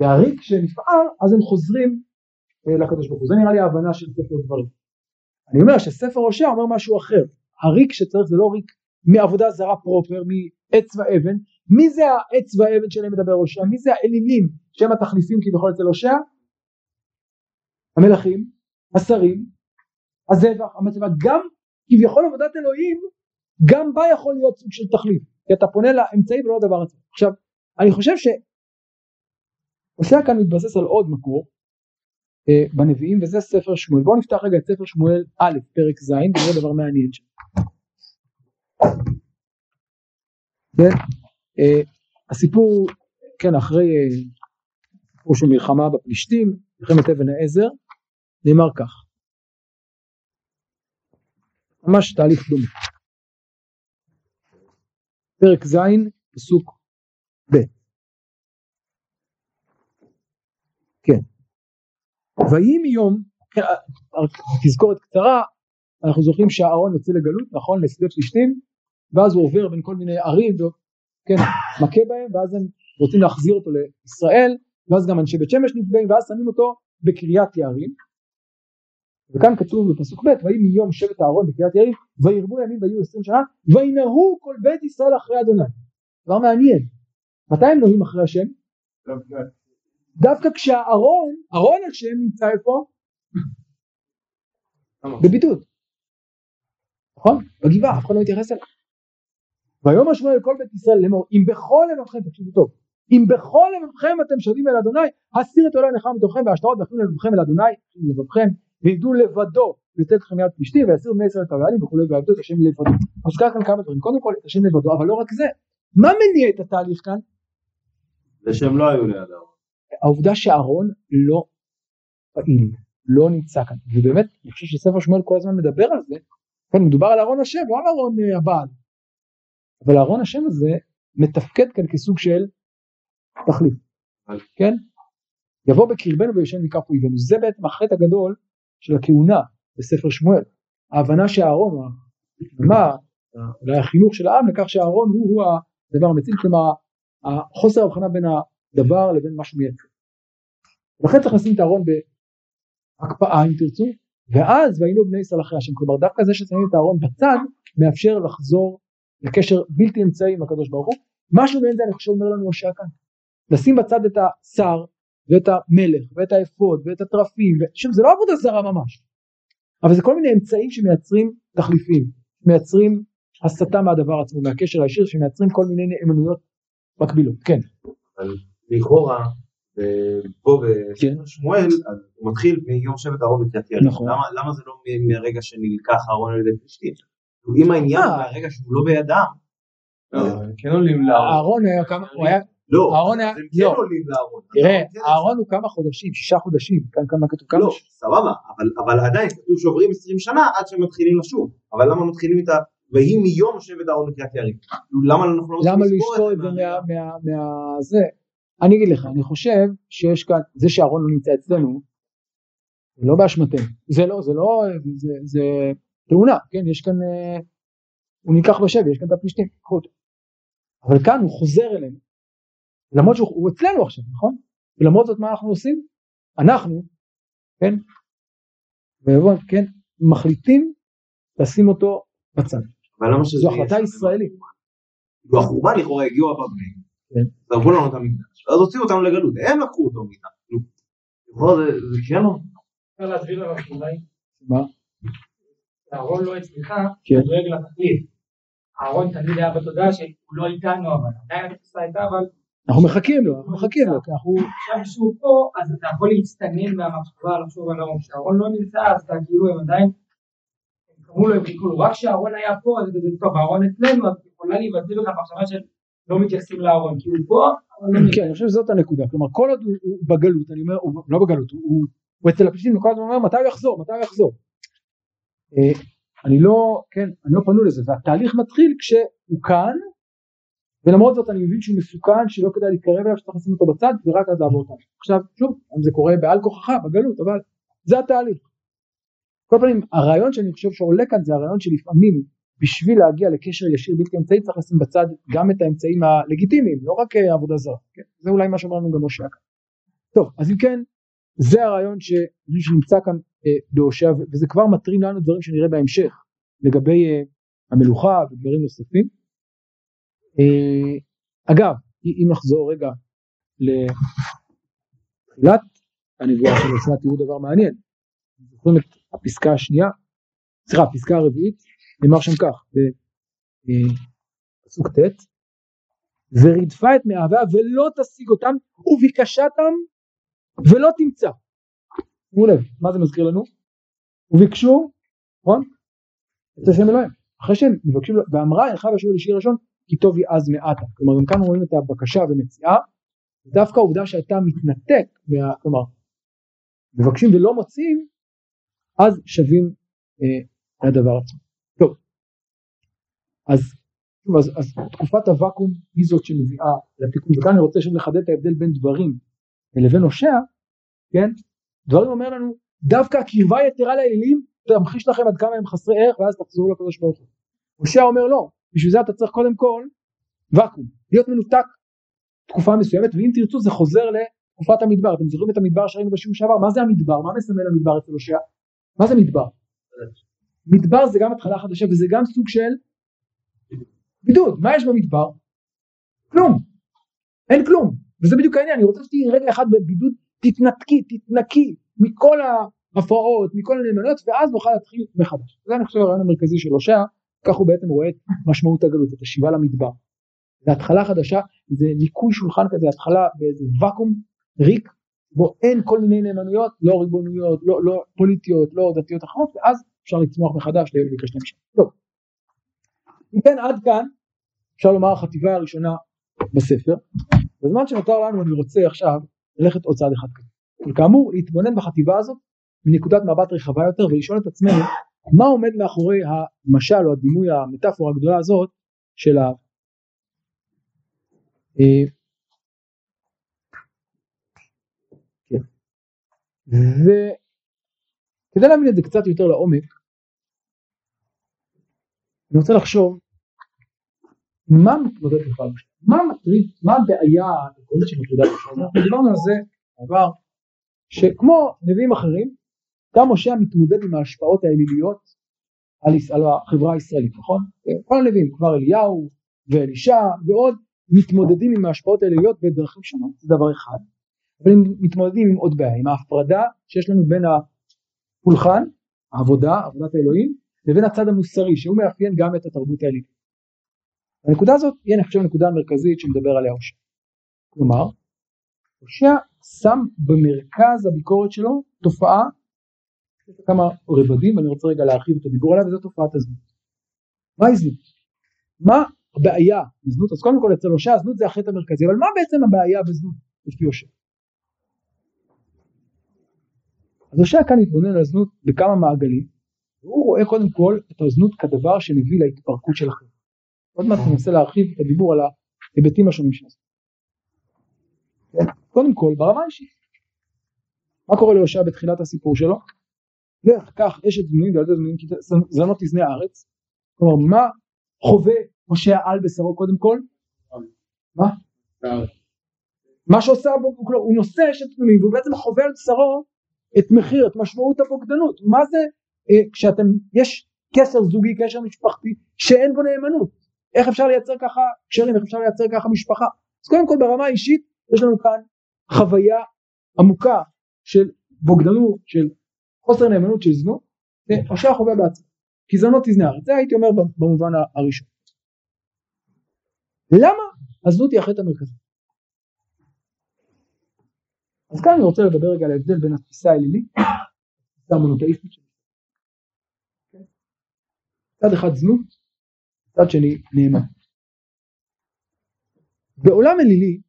והריק שנפער, אז הם חוזרים אה, לקדוש ברוך הוא. זה נראה לי ההבנה של ספר דברים. אני אומר שספר הושע אומר משהו אחר. הריק שצריך זה לא ריק מעבודה זרה פרופר, מעץ ואבן. מי זה העץ והאבן שלהם מדבר הושע? מי זה האלילים שהם התחליפים כביכול אצל הושע? המלכים השרים, הזבח, המצבה, גם כביכול עבודת אלוהים, גם בה יכול להיות סוג של תחליף, כי אתה פונה לאמצעי ולא לדבר עצמו. עכשיו, אני חושב שהושע כאן מתבסס על עוד מקור אה, בנביאים וזה ספר שמואל. בואו נפתח רגע את ספר שמואל א', פרק ז', וזה דבר מעניין שם. כן? אה, הסיפור, כן, אחרי אה, סיפור של מלחמה בפלישתים, מלחמת אבן העזר, נאמר כך. ממש תהליך דומה. פרק ז', פסוק ב'. כן. ויהי מיום, כן, תזכורת קצרה, אנחנו זוכרים שהארון יוצא לגלות, נכון, לשדה פלישתים, ואז הוא עובר בין כל מיני ערים, כן, מכה בהם, ואז הם רוצים להחזיר אותו לישראל, ואז גם אנשי בית שמש נפגעים, ואז שמים אותו בקריית יערים. וכאן כתוב בפסוק ב' ויהי מיום שבט הארון בקריית יערים וירבו ימים ויהיו עשרים שנה וינהו כל בית ישראל אחרי אדוני. דבר מעניין. מתי הם נוהים אחרי השם? דווקא כשהארון, ארון השם נמצא איפה? בבידוד. נכון? בגבעה, אף אחד לא מתייחס אליו. ויאמר שמואל לכל בית ישראל לאמור אם בכל לבבכם תקשיבו טוב אם בכל לבבכם אתם שבים אל אדוני הסיר את עולה נכר מתוככם והשתאות ואכלו לבבכם אל אדוני לבבכם וידעו לבדו לתת לכם יד פלישתי ויסיר בני ישראל את הבעלים וכולי ויעבדו את השם לבדו. אז ככה כאן כמה דברים קודם כל את השם לבדו אבל לא רק זה מה מניע את התהליך כאן? זה שהם לא היו ליד הארון. העובדה שאהרון לא פעיל לא נמצא כאן ובאמת אני חושב שספר שמואל כל הזמן מדבר על זה כן מדובר על אהרון השם לא על אהרון אה, הבעל אבל אהרון השם הזה מתפקד כאן כסוג של תחליף, כן? יבוא בקרבנו וישן מכף אויבינו, זה בעצם החטא הגדול של הכהונה בספר שמואל, ההבנה שאהרון, מה, אולי החינוך של העם לכך שאהרון הוא, הוא הדבר המציל, כלומר החוסר הבחנה בין הדבר לבין מה שהוא מייצר. לכן צריך לשים את אהרון בהקפאה אם תרצו, ואז והיינו בני ישראל אחרי השם, כלומר דווקא זה ששמים את אהרון בצד מאפשר לחזור לקשר בלתי אמצעי עם הקדוש ברוך הוא. משהו מעין זה אני חושב אומר לנו הושע כאן לשים בצד את השר ואת המלך ואת האפוד ואת התרפים שוב זה לא עבודה זרה ממש אבל זה כל מיני אמצעים שמייצרים תחליפים מייצרים הסתה מהדבר עצמו מהקשר הישיר שמייצרים כל מיני נאמנויות מקבילות כן אבל לכאורה פה כן. בספר שמואל אז הוא מתחיל מיום שבט אהרון יערים. נכון. למה- למה זה לא מהרגע שנלקח אהרון על ידי פלישתים? אם העניין אה. מהרגע שהוא לא בידם כן עולים לארון. אהרון היה כמה הוא היה לא אהרון היה הם כן לא. עולים לארון. תראה כן, אהרון הוא כמה חודשים? שישה חודשים? כאן כמה כתוב כמה? לא, סבבה, אבל, אבל עדיין כתוב שעוברים 20 שנה עד שהם מתחילים לשוב, אבל למה מתחילים את ה... ויהי מיום שבט אהרון בקריית יערים? למה אנחנו לא למה לספור לספור את זה מה- מה- מה- זה? אני אגיד לך אני חושב שיש כאן זה שאהרון לא נמצא אצלנו זה לא באשמתנו. זה לא זה לא זה זה תאונה כן? יש כאן אה, הוא נלקח בשבי יש כאן את הפלישתים. קחו אותו אבל כאן הוא חוזר אלינו למרות שהוא הוא אצלנו עכשיו נכון ולמרות זאת מה אנחנו עושים אנחנו כן כן מחליטים לשים אותו בצד אבל למה שזה זו החלטה ישראלית. כאילו החורבן לכאורה הגיעו הבבלים, כן. זרקו לנו את המקדש, ואז הוציאו אותנו לגלות, הם לקחו אותו מאיתנו. לכאורה זה כן לא. אפשר להסביר לנו אולי מה אהרון לא אצלך, כן. הוא דואג לתכלית. אהרון תמיד היה בתודעה שהוא לא איתנו אבל עדיין התפיסה הייתה אבל אנחנו מחכים לו אנחנו מחכים לו כי אנחנו עכשיו שהוא פה אז אתה יכול להצטנן מהמחשבה לחשוב על אהרון כשאהרון לא נמצא אז אתה כאילו הם עדיין הם קראו לו הם חיכו לו. רק כשאהרון היה פה אז אתה יודע טוב אהרון אצלנו אז יכולה להיווצר לך מחשבה של לא מתייחסים לאהרון כי הוא פה אבל לא כן אני חושב שזאת הנקודה. כלומר כל עוד הוא הוא בגלות אני אומר הוא לא בגלות הוא- הוא הוא אצל הפלישתים וכל הזמן אומר מתי הוא יחזור? מתי הוא יחזור? אה, אני לא כן אני לא פנו לזה. והתהליך מתחיל כשהוא כאן ולמרות זאת אני מבין שהוא מסוכן שלא כדאי להתקרב אליו שצריך לשים אותו בצד ורק אז לעבור אותנו עכשיו שוב אם זה קורה בעל כוחך בגלות אבל זה התהליך כל פנים הרעיון שאני חושב שעולה כאן זה הרעיון שלפעמים בשביל להגיע לקשר ישיר בלתי אמצעי צריך לשים בצד גם את האמצעים הלגיטימיים לא רק אה, עבודה זרה כן? זה אולי מה שאומר לנו גם הושע כאן. טוב אז אם כן זה הרעיון חושב שנמצא כאן אה, בהושע וזה כבר מטרים לנו דברים שנראה בהמשך לגבי אה, המלוכה ודברים נוספים. אה, אגב אם נחזור רגע לתחילת הנבואה של אסנת תראו דבר מעניין זוכרים את הפסקה השנייה, סליחה, הפסקה הרביעית, נאמר שם כך, בפסוק ט', ורדפה את מאהביה ולא תשיג אותם וביקשתם ולא תמצא. שימו לב, מה זה מזכיר לנו? וביקשו, נכון? את השם אלוהים. אחרי שהם מבקשים, ואמרה אינך וישוב לשיר ראשון כי טוב היא אז מעטה. כלומר גם כאן רואים את הבקשה ומציאה, דווקא העובדה שאתה מתנתק, מה, כלומר מבקשים ולא מוצאים, אז שווים אה, לדבר עצמו. טוב, אז, אז, אז תקופת הוואקום היא זאת שמביאה לתיקון, וכאן אני רוצה שוב לחדד את ההבדל בין דברים לבין הושע, כן? דברים אומר לנו, דווקא הקרבה יתרה לאלילים תמחיש לכם עד כמה הם חסרי ערך ואז תחזרו לקדוש ברוך הוא. הושע אומר לא, בשביל זה אתה צריך קודם כל ואקום, להיות מנותק תקופה מסוימת ואם תרצו זה חוזר לתקופת המדבר, אתם זוכרים את המדבר שראינו בשיעור שעבר, מה זה המדבר? מה מסמל המדבר אצל הושע? מה זה מדבר? מדבר זה גם התחלה חדשה וזה גם סוג של בידוד, מה יש במדבר? כלום, אין כלום, וזה בדיוק העניין, אני רוצה שתהיי רגע אחד בבידוד, תתנתקי, תתנקי מכל ההפרעות, מכל הנאמנות, ואז נוכל להתחיל מחדש. זה אני חושב הרעיון המרכזי של הושע, כך הוא בעצם רואה את משמעות הגלות, את השיבה למדבר. זה התחלה חדשה, זה ניקוי שולחן כזה, התחלה באיזה ואקום ריק, בו אין כל מיני נאמנויות, לא ריבונויות, לא, לא פוליטיות, לא דתיות אחרות, ואז אפשר לצמוח מחדש לאלו ביקש שם. טוב. אם כן עד כאן אפשר לומר החטיבה הראשונה בספר. בזמן שנותר לנו אני רוצה עכשיו ללכת עוד צעד אחד כזה. וכאמור להתבונן בחטיבה הזאת מנקודת מבט רחבה יותר ולשאול את עצמנו מה עומד מאחורי המשל או הדימוי המטאפורה הגדולה הזאת של ה... אה, כן. וכדי להבין את זה קצת יותר לעומק אני רוצה לחשוב מה מתמודד בכלל מה מטריד, מה הבעיה העקרונית שמטרידה בשביל אנחנו דיברנו על זה בעבר שכמו נביאים אחרים גם משה מתמודד עם ההשפעות האליליות על, על החברה הישראלית נכון? כל הנביאים כבר אליהו ואלישע ועוד מתמודדים עם ההשפעות האליליות בדרכים שונות זה דבר אחד אבל הם מתמודדים עם עוד בעיה עם ההפרדה שיש לנו בין הפולחן העבודה עבודת האלוהים לבין הצד המוסרי שהוא מאפיין גם את התרבות האלילית הנקודה הזאת היא אני חושב הנקודה המרכזית שמדבר עליה הושע. כלומר, הושע שם במרכז הביקורת שלו תופעה, יש לה כמה רבדים ואני רוצה רגע להרחיב את הדיבור עליה וזו תופעת הזנות. מה היא זנות? מה הבעיה בזנות? אז קודם כל אצל הושע הזנות זה החטא המרכזי, אבל מה בעצם הבעיה בזנות לפי הושע? אז הושע כאן התבונן על הזנות בכמה מעגלים והוא רואה קודם כל את הזנות כדבר שמביא להתפרקות של החברה. עוד מעט ננסה להרחיב את הדיבור על ההיבטים השונים של זה. כן? קודם כל ברמה האישית. מה קורה להושע בתחילת הסיפור שלו? לך קח אשת זנויים וילדי זנויים זנות תזנה הארץ. כלומר מה חווה הושע על בשרו קודם כל? מה? מה שעושה בו, הוא נושא אשת זנויים והוא בעצם חווה על בשרו את מחיר, את משמעות הבוגדנות. מה זה אה, כשאתם, יש קשר זוגי, קשר משפחתי, שאין בו נאמנות. איך אפשר לייצר ככה קשרים, איך אפשר לייצר ככה משפחה. אז קודם כל ברמה האישית יש לנו כאן חוויה עמוקה של בוגדנות, של חוסר נאמנות של זנות, הושע חווה בעצמו. כי זונות תזנה הארץ, זה הייתי אומר במובן הראשון. למה הזנות היא החטא המרכזי? אז כאן אני רוצה לדבר רגע על ההבדל בין התפיסה האלילית, התפיסה המונותאיסטית שלי. מצד אחד זנות מצד שני נאמן. בעולם אלילי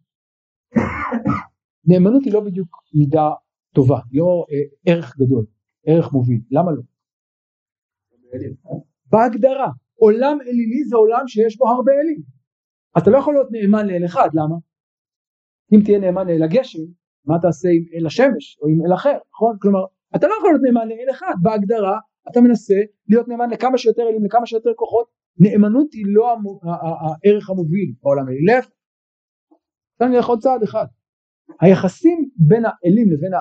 נאמנות היא לא בדיוק מידה טובה, לא אה, ערך גדול, ערך מוביל, למה לא? בהגדרה, עולם אלילי זה עולם שיש בו הרבה אלים. אתה לא יכול להיות נאמן לאל אחד, למה? אם תהיה נאמן לאל הגשם, מה תעשה עם אל השמש או עם אל אחר, נכון? כלומר, אתה לא יכול להיות נאמן לאל אחד, בהגדרה אתה מנסה להיות נאמן לכמה שיותר אלים, לכמה שיותר כוחות, נאמנות היא לא הערך המוביל בעולם האלי, להפך. אני אלך עוד צעד אחד. היחסים בין האלים לבין ה...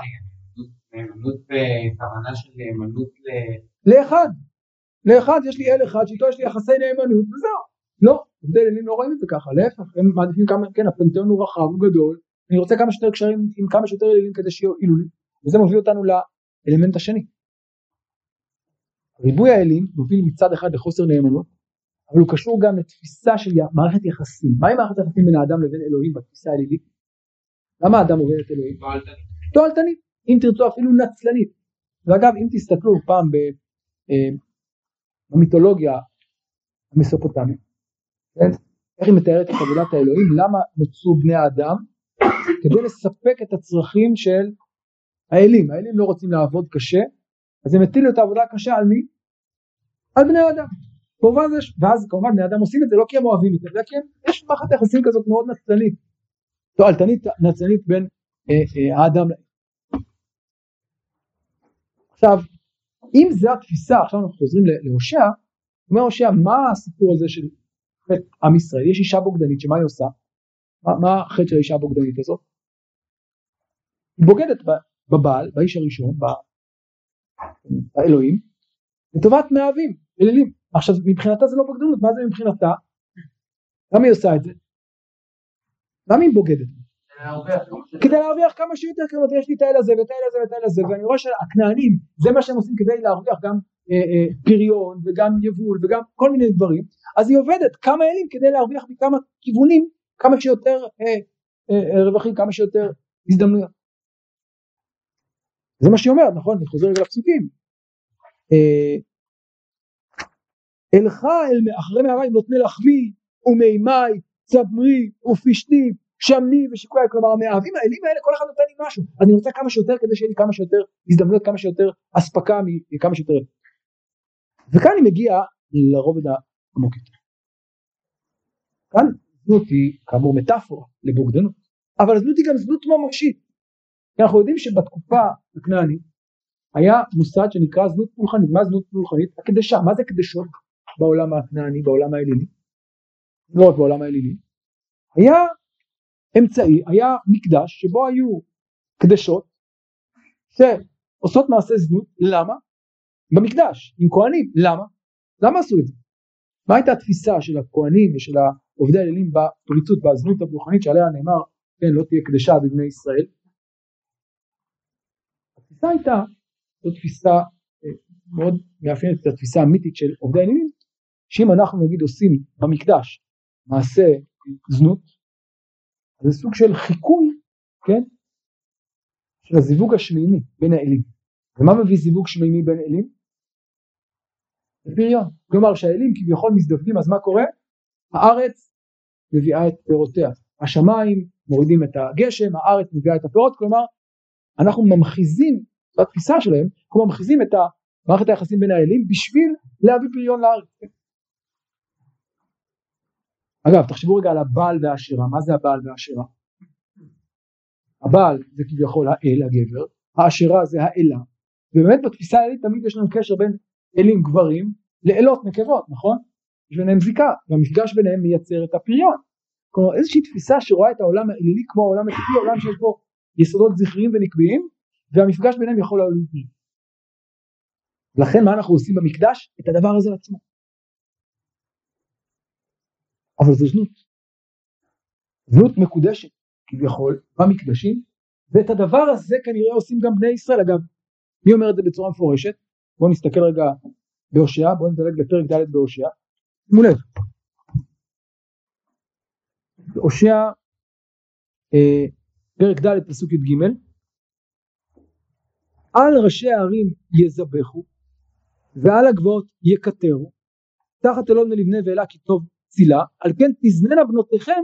נאמנות בכוונה של נאמנות ל... לאחד. לאחד יש לי אל אחד שאיתו יש לי יחסי נאמנות וזהו. לא, עובדי אלים לא רואים את זה ככה, להפך, הם מעדיפים כמה, כן, הפנתיאון הוא רחב, הוא גדול, אני רוצה כמה שיותר קשרים עם כמה שיותר אלים כדי שיועילו לי, וזה מוביל אותנו לאלמנט השני. ריבוי האלים מוביל מצד אחד לחוסר נאמנות, אבל הוא קשור גם לתפיסה של מערכת יחסים. מהי מערכת יחסים בין האדם לבין אלוהים בתפיסה האלילית? למה האדם עובד את אלוהים? תועלתנית, אם תרצו אפילו נצלנית. ואגב, אם תסתכלו פעם אה, במיתולוגיה המסופוטמית, כן? איך היא מתארת את עבודת האלוהים, למה נוצרו בני האדם? כדי לספק את הצרכים של האלים, האלים לא רוצים לעבוד קשה, אז הם הטילו את העבודה הקשה על מי? על בני האדם. כמובן זה, ואז כמובן בני אדם עושים את זה לא כי הם אוהבים את זה, אלא כי יש מערכת יחסים כזאת מאוד נצלנית, תועלתנית נצלנית בין אה, אה, האדם. עכשיו, אם זו התפיסה, עכשיו אנחנו חוזרים להושע, אומר הושע, מה הסיפור הזה של חטא עם ישראל? יש אישה בוגדנית שמה היא עושה? מה, מה החטא של האישה הבוגדנית הזאת? היא בוגדת בבעל, באיש הראשון, באלוהים, לטובת מאהבים, אלילים. עכשיו מבחינתה זה לא בוגדנות, מה זה מבחינתה? למה היא עושה את זה? למה היא בוגדת? כדי להרוויח כמה שיותר קרנות, יש לי את האל הזה ואת האל הזה ואת האל הזה ואני רואה שהכנענים זה מה שהם עושים כדי להרוויח גם אה, אה, פריון וגם יבול וגם כל מיני דברים אז היא עובדת כמה אלים כדי להרוויח מכמה כיוונים כמה שיותר אה, רווחים כמה שיותר הזדמנויות. זה מה שהיא אומרת נכון? אני חוזר רגע לפסוקים. אלך אל אחרי מהמים נותני לחמי ומימי צברי ופשתי שמני ושיקולי כלומר המאהבים האלים האלה כל אחד נותן לי משהו. אני רוצה כמה שיותר כדי שיהיה לי כמה שיותר הזדמנויות כמה שיותר אספקה מכמה שיותר. וכאן אני מגיע לרובד העמוק יותר כאן זנות היא כאמור מטאפורה לבוגדנות. אבל זנות היא גם זנות ממשית כי אנחנו יודעים שבתקופה הכנענית היה מושג שנקרא זנות פולחנית. מה זנות פולחנית? הקדשה. מה זה קדשות בעולם הכנעני בעולם האלילי? לא רק בעולם האלילי. היה אמצעי, היה מקדש שבו היו קדשות שעושות מעשה זנות, למה? במקדש, עם כהנים, למה? למה עשו את זה? מה הייתה התפיסה של הכהנים ושל עובדי האלילים בפריצות, בזנות הפולחנית שעליה נאמר, כן, לא תהיה קדשה בבני ישראל? התפיסה הייתה, זו תפיסה אה, מאוד מאפיינת את התפיסה האמיתית של עובדי האלילים, שאם אנחנו נגיד עושים במקדש מעשה זנות, זה סוג של חיקוי, כן, של הזיווג השמימי בין האלים. ומה מביא זיווג שמימי בין אלים? פריון. כלומר שהאלים כביכול מזדווגים, אז מה קורה? הארץ מביאה את פירותיה. השמיים מורידים את הגשם, הארץ מביאה את הפירות, כלומר אנחנו ממחיזים, זו התפיסה שלהם, אנחנו ממחיזים את מערכת היחסים בין האלים בשביל להביא פריון לארץ. אגב תחשבו רגע על הבעל והעשירה, מה זה הבעל והעשירה? הבעל זה כביכול האל הגבר, העשירה זה האלה, ובאמת בתפיסה האלית תמיד יש לנו קשר בין אלים גברים לאלות נקבות, נכון? יש ביניהם זיקה, והמפגש ביניהם מייצר את הפריון. כלומר איזושהי תפיסה שרואה את העולם האלילי כמו העולם הטבעי, עולם שיש בו יסודות זכריים ונקביים, והמפגש ביניהם יכול פריון. לכן מה אנחנו עושים במקדש? את הדבר הזה עצמו. אבל זו זנות. זנות מקודשת כביכול במקדשים, ואת הדבר הזה כנראה עושים גם בני ישראל. אגב, מי אומר את זה בצורה מפורשת? בואו נסתכל רגע בהושע, בואו נדלג לפרק ד' בהושע. שימו לב. הושע אה, פרק ד' פסוק י"ג על ראשי הערים יזבחו ועל הגבעות יקטרו תחת אלון מלבנה ואלה כי טוב צילה, על כן תזננה בנותיכם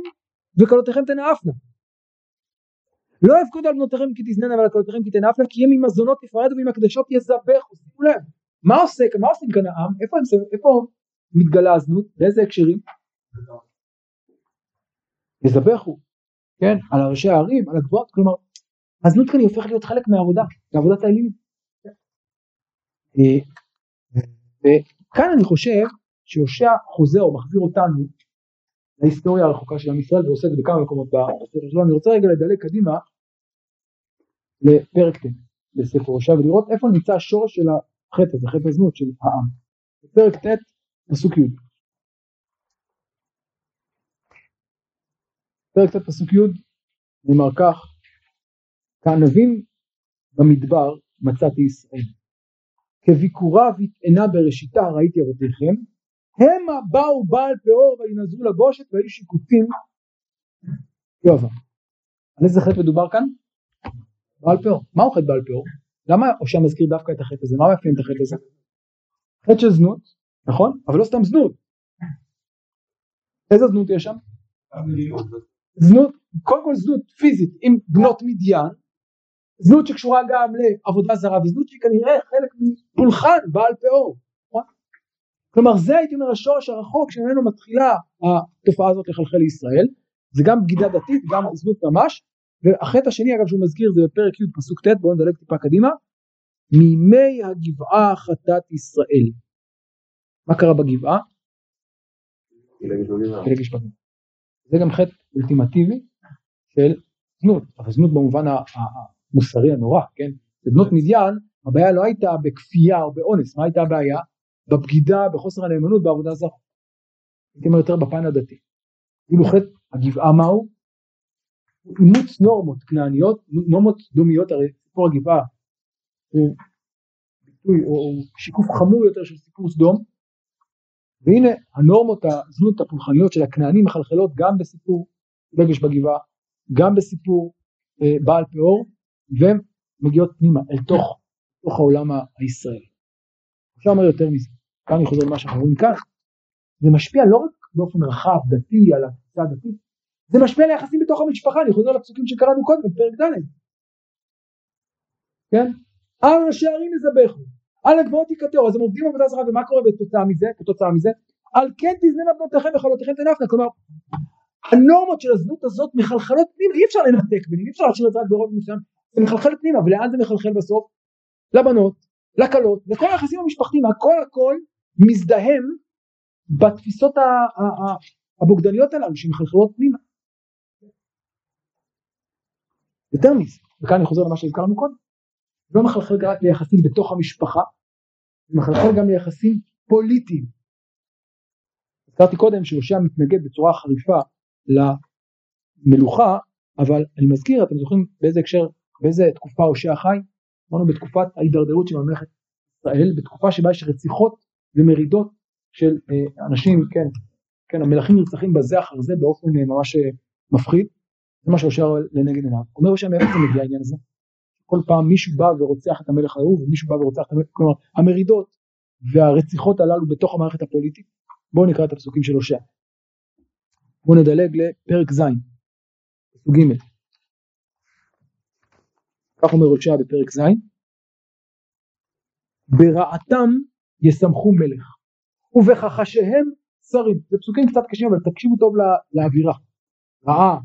וכלותיכם תנאפנה. לא יפקוד על בנותיכם כי תזננה ועל כלותיכם כי תנאפנה כי הם ממזונות תפרדו ועם הקדשות יזבחו. שימו לב, מה עושה כאן? מה עושים כאן העם? איפה, איפה מתגלה הזנות? באיזה הקשרים? יזבחו, כן? על ראשי הערים, על הגבוהות, כלומר הזנות כאן היא הופכת להיות חלק מהעבודה, מעבודת האלימים. אה, וכאן אני חושב שיושע חוזר או מחזיר אותנו להיסטוריה הרחוקה של עם ישראל ועושה את זה בכמה מקומות בספר שלו. אני רוצה רגע לדלג קדימה לפרק ט' בספר הושע ולראות איפה נמצא השורש של החטא הזה, חטא הזנות של העם. בפרק ט' פסוק י'. פרק ט' פסוק י' נאמר כך כענבים במדבר מצאתי ישראל כביקורה ויטענה בראשיתה ראיתי אבותיכם המה באו בעל פאור וינזרו לבושת והיו שיקוצים יואב על איזה חטא מדובר כאן? בעל פאור מהו חטא בעל פאור? למה הושע מזכיר דווקא את החטא הזה? מה מאפיין את החטא הזה? חטא של זנות נכון? אבל לא סתם זנות איזה זנות יש שם? זנות, קודם כל זנות פיזית עם בנות מדיין, זנות שקשורה גם לעבודה זרה וזנות שהיא כנראה חלק מפולחן בעל פאור? כלומר זה הייתי אומר השורש הרחוק שממנו מתחילה התופעה הזאת לחלחל לישראל, זה גם בגידה דתית, גם זנות ממש, והחטא השני אגב שהוא מזכיר זה בפרק י' פסוק ט', בואו נדלג טיפה קדימה, מימי הגבעה חטאת ישראל. מה קרה בגבעה? זה גם חטא אולטימטיבי של זנות, אבל זנות במובן המוסרי הנורא, כן? בזנות מדיין הבעיה לא הייתה בכפייה או באונס, מה הייתה הבעיה? בבגידה, בחוסר הנאמנות, בעבודה זרה. הייתי אומר יותר בפן הדתי. כאילו חטא הגבעה מהו? אימוץ נורמות כנעניות, נורמות דומיות, הרי סיפור הגבעה הוא ביטוי או שיקוף חמור יותר של סיפור סדום, והנה הנורמות הזנות הפולחניות של הכנענים מחלחלות גם בסיפור רגש בגבעה, גם בסיפור אה, בעל פאור, והן מגיעות פנימה אל תוך, תוך העולם הישראלי. אפשר לומר יותר מזה, כאן אני חוזר למה שאנחנו רואים כאן, זה משפיע לא רק באופן רחב, דתי, על התפיסה הדתית, זה משפיע על היחסים בתוך המשפחה, אני חוזר לפסוקים שקראנו קודם בפרק ד', כן? על השערים יזבחו, על הגבעות יקטרו, אז הם עובדים עבודה זרה ומה קורה בתוצאה מזה, כתוצאה מזה? על כן תזננה בנותיכם וחלותיכם תנפנה, כלומר הנורמות של הזנות הזאת מחלחלות פנימה, אי אפשר לנתק ביניהם, אי אפשר להשאיר את זה רק ברוב מסוים, זה מחלחל פנימה, ולאן זה מחלחל בסוף? לבנות, לכלות, לכל היחסים המשפחתיים, הכל הכל מזדהם בתפיסות הבוגדניות הללו שמחלחלות פנימה. יותר מזה, וכאן אני חוזר למה שהזכרנו קודם, לא מחלחל רק ליחסים בתוך המשפחה, זה מחלחל גם ליחסים פוליטיים. הזכרתי קודם שהושע מתנגד בצורה חריפה למלוכה, אבל אני מזכיר, אתם זוכרים באיזה הקשר, באיזה תקופה הושע חי? אמרנו בתקופת ההידרדרות של ממלכת ישראל, בתקופה שבה יש רציחות ומרידות של אה, אנשים, כן, כן, המלכים נרצחים בזה אחר זה באופן אה, ממש אה, מפחיד, זה מה שהושע לנגד עיניו. אומר הושע מאיפה זה מגיע העניין הזה? כל פעם מישהו בא ורוצח את המלך ההוא ומישהו בא ורוצח את המלך, כלומר המרידות והרציחות הללו בתוך המערכת הפוליטית. בואו נקרא את הפסוקים של הושע. בואו נדלג לפרק ז', פסוק ג'. כך אומר הושע בפרק ז', ברעתם ישמחו מלך. ובכחשיהם שרים. זה פסוקים קצת קשים אבל תקשיבו טוב לאווירה. רעה,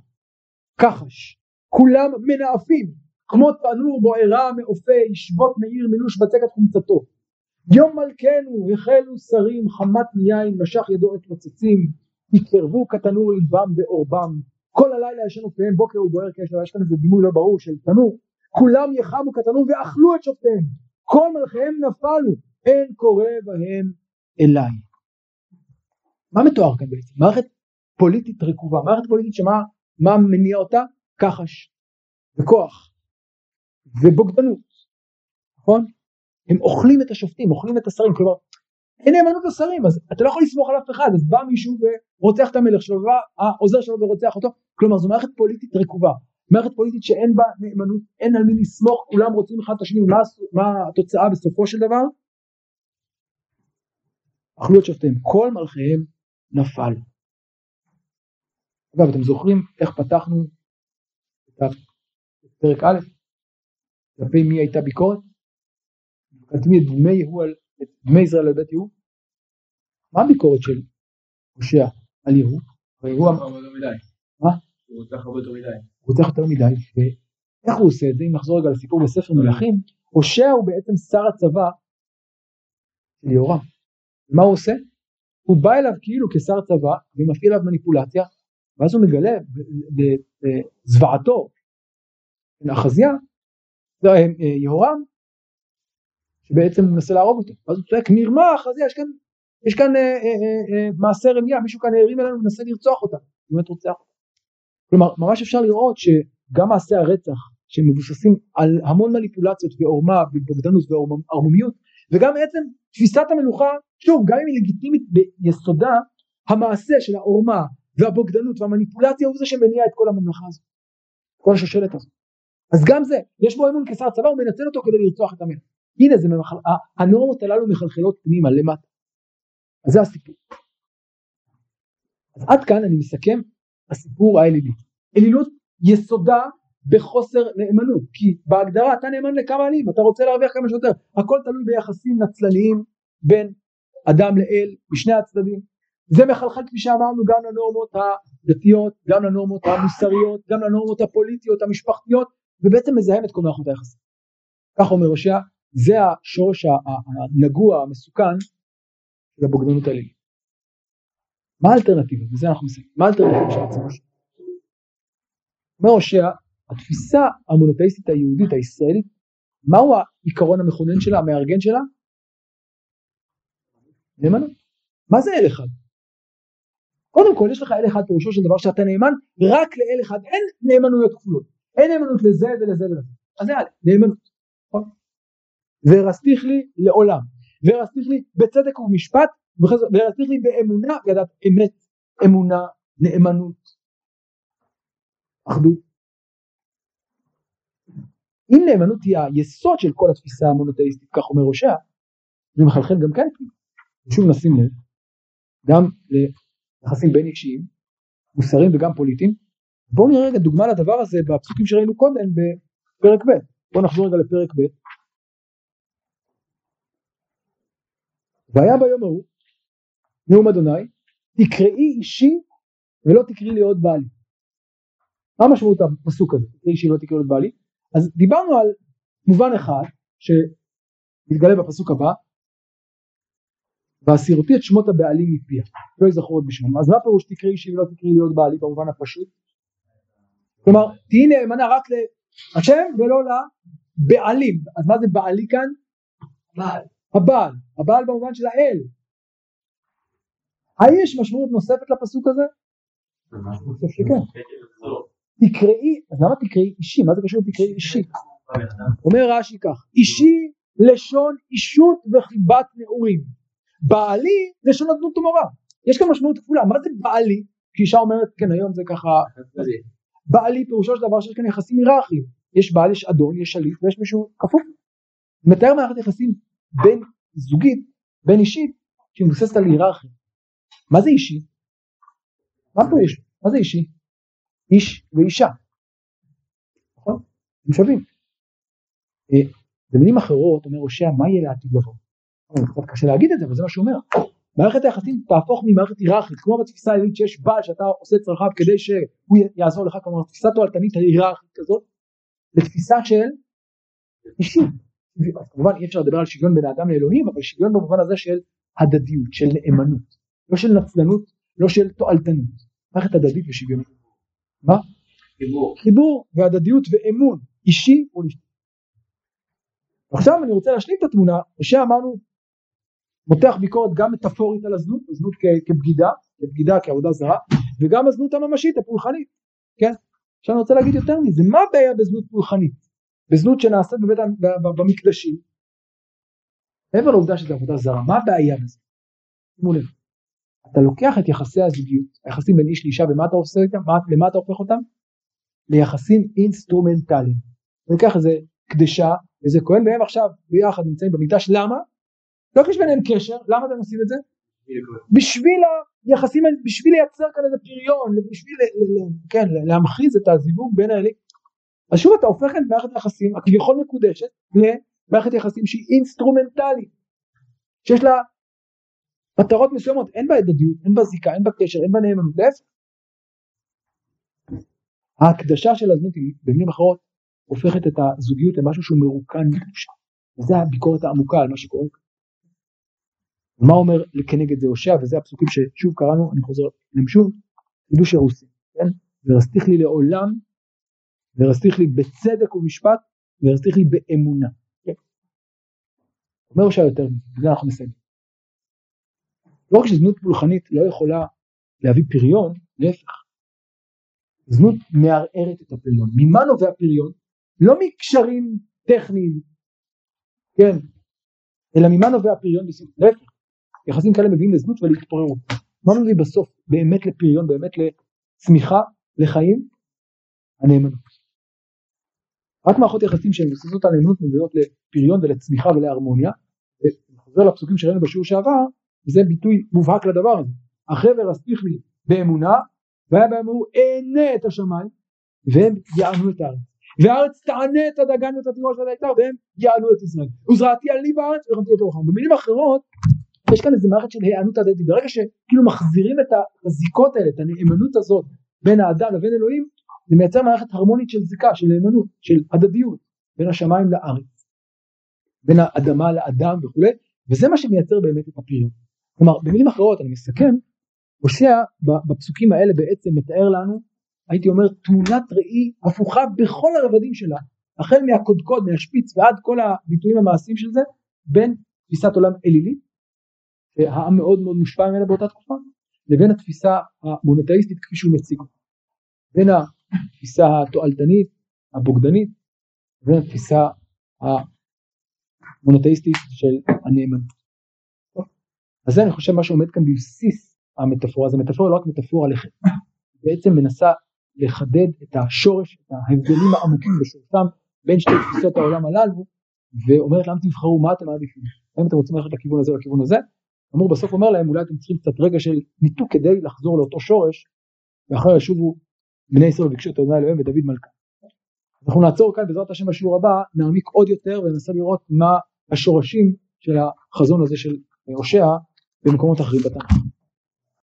כחש, כולם מנאפים כמו תנור בוערה מאופה ישבות מעיר מילוש בצקת חומצתו. יום מלכנו החלו שרים חמת מיין משך ידו את מצצים יקרבו כתנור ליבם בעורבם כל הלילה ישן אופיהם בוקר ובוער כאש יש כאן איזה דימוי לא ברור של תנור. כולם יחמו כתנור ואכלו את שופטיהם. כל מלכיהם נפלו אין קורא בהם אליי מה מתואר כאן בעצם? מערכת פוליטית רקובה מערכת פוליטית שמה מניע אותה? כחש וכוח ובוגדנות, נכון? הם אוכלים את השופטים, אוכלים את השרים, כלומר אין נאמנות לשרים, אז אתה לא יכול לסמוך על אף אחד, אז בא מישהו ורוצח את המלך שלו, ובא העוזר שלו ורוצח אותו, כלומר זו מערכת פוליטית רקובה, מערכת פוליטית שאין בה נאמנות, אין על מי לסמוך, כולם רוצים אחד את השני, מה, מה התוצאה בסופו של דבר? אכלו את שופטיהם, כל מלכיהם נפל. אגב אתם זוכרים איך פתחנו את פרק א'? כלפי מי הייתה ביקורת? כתבי את דמי על, את דמי ישראל על בית יהוא? מה הביקורת של הושע על יהוא? הוא מה? הוא רוצח הרבה יותר מדי. הוא רוצח יותר מדי, ואיך הוא עושה את זה? אם נחזור רגע לסיפור בספר מלכים, הושע הוא בעצם שר הצבא של יהורם. מה הוא עושה? הוא בא אליו כאילו כשר צבא ומפעיל עליו מניפולציה, ואז הוא מגלה בזוועתו, אחזיה, אה, אה, יהורם שבעצם מנסה להרוג אותו. אז הוא צועק נרמח אז יש כאן יש כאן אה, אה, אה, מעשה רמיה מישהו כאן הרים אלינו ומנסה לרצוח אותה. באמת רוצח אותה. כלומר ממש אפשר לראות שגם מעשי הרצח שמבוססים על המון מניפולציות ועורמה ובוגדנות וערמומיות וגם עצם תפיסת המלוכה, שוב, גם אם היא לגיטימית ביסודה, המעשה של העורמה והבוגדנות והמניפולציה הוא זה שמניע את כל הממלכה הזאת, כל השושלת הזאת. אז גם זה, יש בו אמון כשר צבא, הוא מנצל אותו כדי לרצוח את המלך. הנה זה, ממחל... הנורמות הללו מחלחלות פנימה למטה. אז זה הסיפור. אז עד כאן אני מסכם הסיפור האלילי. אלילות יסודה בחוסר נאמנות, כי בהגדרה אתה נאמן לכמה עלים, אתה רוצה להרוויח כמה שיותר, הכל תלוי ביחסים נצלניים בין אדם לאל משני הצדדים, זה מחלחל כפי שאמרנו גם לנורמות הדתיות, גם לנורמות המוסריות, גם לנורמות הפוליטיות, המשפחתיות, ובעצם מזהם את כל מערכות היחסים. כך אומר הושע, זה השורש הנגוע, המסוכן של הבוגדנות הלילית. מה האלטרנטיבה? וזה אנחנו מסיימים. מה האלטרנטיבה של הציבור? אומר הושע, התפיסה המונותאיסטית היהודית הישראלית, מהו העיקרון המכונן שלה, המארגן שלה? נאמנות. מה זה אל אחד? קודם כל יש לך אל אחד פירושו של דבר שאתה נאמן רק לאל אחד, אין נאמנויות כפולות, אין נאמנות לזה ולזה ולזה, אז זה נאמנות, נכון? ורסתיך לי לעולם, ורסתיך לי בצדק ובמשפט, ורסתיך לי באמונה, ידעת אמת, אמונה, נאמנות, אחדות. אם נאמנות היא היסוד של כל התפיסה המונותאיסטית, כך אומר הושע, זה מחלחל גם כאן, שוב נשים לב, גם ליחסים בין אישיים, מוסריים וגם פוליטיים. בואו נראה רגע דוגמה לדבר הזה בפסוקים שראינו קודם בפרק ב'. בואו נחזור רגע לפרק ב'. והיה ביום ההוא נאום אדוני תקראי אישי ולא תקראי לי עוד בעלי. מה משמעות הפסוק הזה? תקראי אישי ולא תקראי עוד בעלי. אז דיברנו על מובן אחד שמתגלה בפסוק הבא והסירותי את שמות הבעלים מפיה לא יזכרו עוד בשמם. אז מה פירוש תקראי אישי ולא תקראי עוד בעלי במובן הפשוט? כלומר תהיי נאמנה רק להשם ולא לבעלים. אז מה זה בעלי כאן? בעל. הבעל. הבעל במובן של האל. האם יש משמעות נוספת לפסוק הזה? אני חושב שכן תקראי אז למה תקראי אישי? מה זה קשור לתקראי אישי? אומר רש"י כך אישי לשון אישות וחיבת נעורים בעלי לשון אדנות ומורה. יש כאן משמעות כפולה. מה זה בעלי? כי אישה אומרת כן היום זה ככה. בעלי פירושו של דבר שיש כאן יחסים היררכיים. יש בעל יש אדון יש שליט ויש מישהו כפוף. מתאר מערכת יחסים בין זוגית בין אישית שהיא מבוססת על היררכיה. מה זה אישי? מה פירוש? מה זה אישי? איש ואישה. נכון? הם שווים. אה, במילים אחרות אומר הושע מה יהיה לעתיד לבוא? קצת קשה להגיד את זה אבל זה מה שהוא אומר. מערכת היחסים תהפוך ממערכת היררכית כמו בתפיסה העילית שיש בעל שאתה עושה צרכיו כדי שהוא יעזור לך כלומר תפיסה תועלתנית היררכית כזאת לתפיסה של אישית כמובן אי אפשר לדבר על שוויון בין האדם לאלוהים אבל שוויון במובן הזה של הדדיות של נאמנות. לא של נצלנות לא של תועלתנות. מערכת הדדית ושוויונית מה? חיבור חיבור והדדיות ואמון אישי מול אישי עכשיו אני רוצה להשלים את התמונה, משה אמרנו מותח ביקורת גם מטאפורית על הזנות, הזנות כבגידה, כבגידה כעבודה זרה, וגם הזנות הממשית הפולחנית, כן? עכשיו אני רוצה להגיד יותר מזה, מה הבעיה בזנות פולחנית? בזנות שנעשית בבית, במקדשים, מעבר לעובדה שזה עבודה זרה, מה הבעיה בזה? שימו לב, אתה לוקח את יחסי הזוגיות, היחסים בין איש לאישה ומה אתה עושה איתם? למה אתה הופך אותם? ליחסים אינסטרומנטליים. אני לוקח איזה קדשה, איזה כהן והם עכשיו ביחד נמצאים במקדש, למה? לא כי יש ביניהם קשר, למה אתם עושים את זה? בשביל היחסים, בשביל לייצר כאן איזה פריון, בשביל כן, להמחיז את הזיווג בין האלה. אז שוב אתה הופך את מערכת היחסים הכביכול מקודשת למערכת יחסים שהיא אינסטרומנטלית, שיש לה מטרות מסוימות, אין בה הדדיות, אין בה זיקה, אין בה קשר, אין בה נאמנות, להפך. ההקדשה של הזנות היא במילים אחרות הופכת את הזוגיות למשהו שהוא מרוקן מקדושה. וזה הביקורת העמוקה על מה שקורה כאן. מה אומר כנגד זה הושע וזה הפסוקים ששוב קראנו אני חוזר להם שוב חידוש אירוסי כן ורסתיך לי לעולם ורסתיך לי בצדק ומשפט ורסתיך לי באמונה כן. אומר הושע יותר בזה אנחנו מסיימים לא רק שזנות פולחנית לא יכולה להביא פריון להפך זנות מערערת את הפריון ממה נובע פריון לא מקשרים טכניים כן אלא ממה נובע פריון בסוף? להפך, יחסים כאלה מביאים לזנות ולהתפוררות. מה מביא בסוף באמת לפריון, באמת לצמיחה, לחיים? הנאמנות. רק מערכות יחסים שהן מבוססות על נאמנות מביאות לפריון ולצמיחה ולהרמוניה. וחוזר לפסוקים שראינו בשיעור שעבר, וזה ביטוי מובהק לדבר הזה. החבר אספיך לי באמונה, והיה בהם אמרו אענה את השמיים, והם יענו את הארץ. והארץ תענה את הדגן ואת התירוש ואת היתר, והם יענו את ישראל. וזרעתי על לי בארץ ורמתי את אורחם. במילים אחרות, יש כאן איזה מערכת של היענות הדדית. ברגע שכאילו מחזירים את הזיקות האלה, את הנאמנות הזאת בין האדם לבין אלוהים, זה מייצר מערכת הרמונית של זיקה, של נאמנות, של הדדיות, בין השמיים לארץ, בין האדמה לאדם וכולי, וזה מה שמייצר באמת את הפריון. כלומר, במילים אחרות, אני מסכם, הושע בפסוקים האלה בעצם מתאר לנו, הייתי אומר, תמונת ראי הפוכה בכל הרבדים שלה, החל מהקודקוד, מהשפיץ ועד כל הביטויים המעשיים של זה, בין תפיסת עולם אלילית, שהעם מאוד מאוד מושפע ממנה באותה תקופה, לבין התפיסה המונותאיסטית כפי שהוא מציג. בין התפיסה התועלתנית, הבוגדנית, לבין התפיסה המונותאיסטית של הנאמנות. אז זה אני חושב מה שעומד כאן בבסיס המטאפורה, זה מטאפורה לא רק מטאפורה לחטא, בעצם מנסה לחדד את השורש, את ההבדלים העמוקים בשורשם בין שתי תפיסות העולם הללו, ואומרת להם תבחרו מה אתם מעדיפים, האם אתם רוצים ללכת לכיוון הזה או לכיוון הזה, אמור בסוף אומר להם אולי אתם צריכים קצת רגע של ניתוק כדי לחזור לאותו שורש, ואחר ישובו בני ישראל וביקשו את אדוני אלוהים ודוד מלכה. אנחנו נעצור כאן בעזרת השם בשיעור הבא, נעמיק עוד יותר וננסה לראות מה השורשים של החזון הזה של הושע במקומות אחרים בתנ"ך.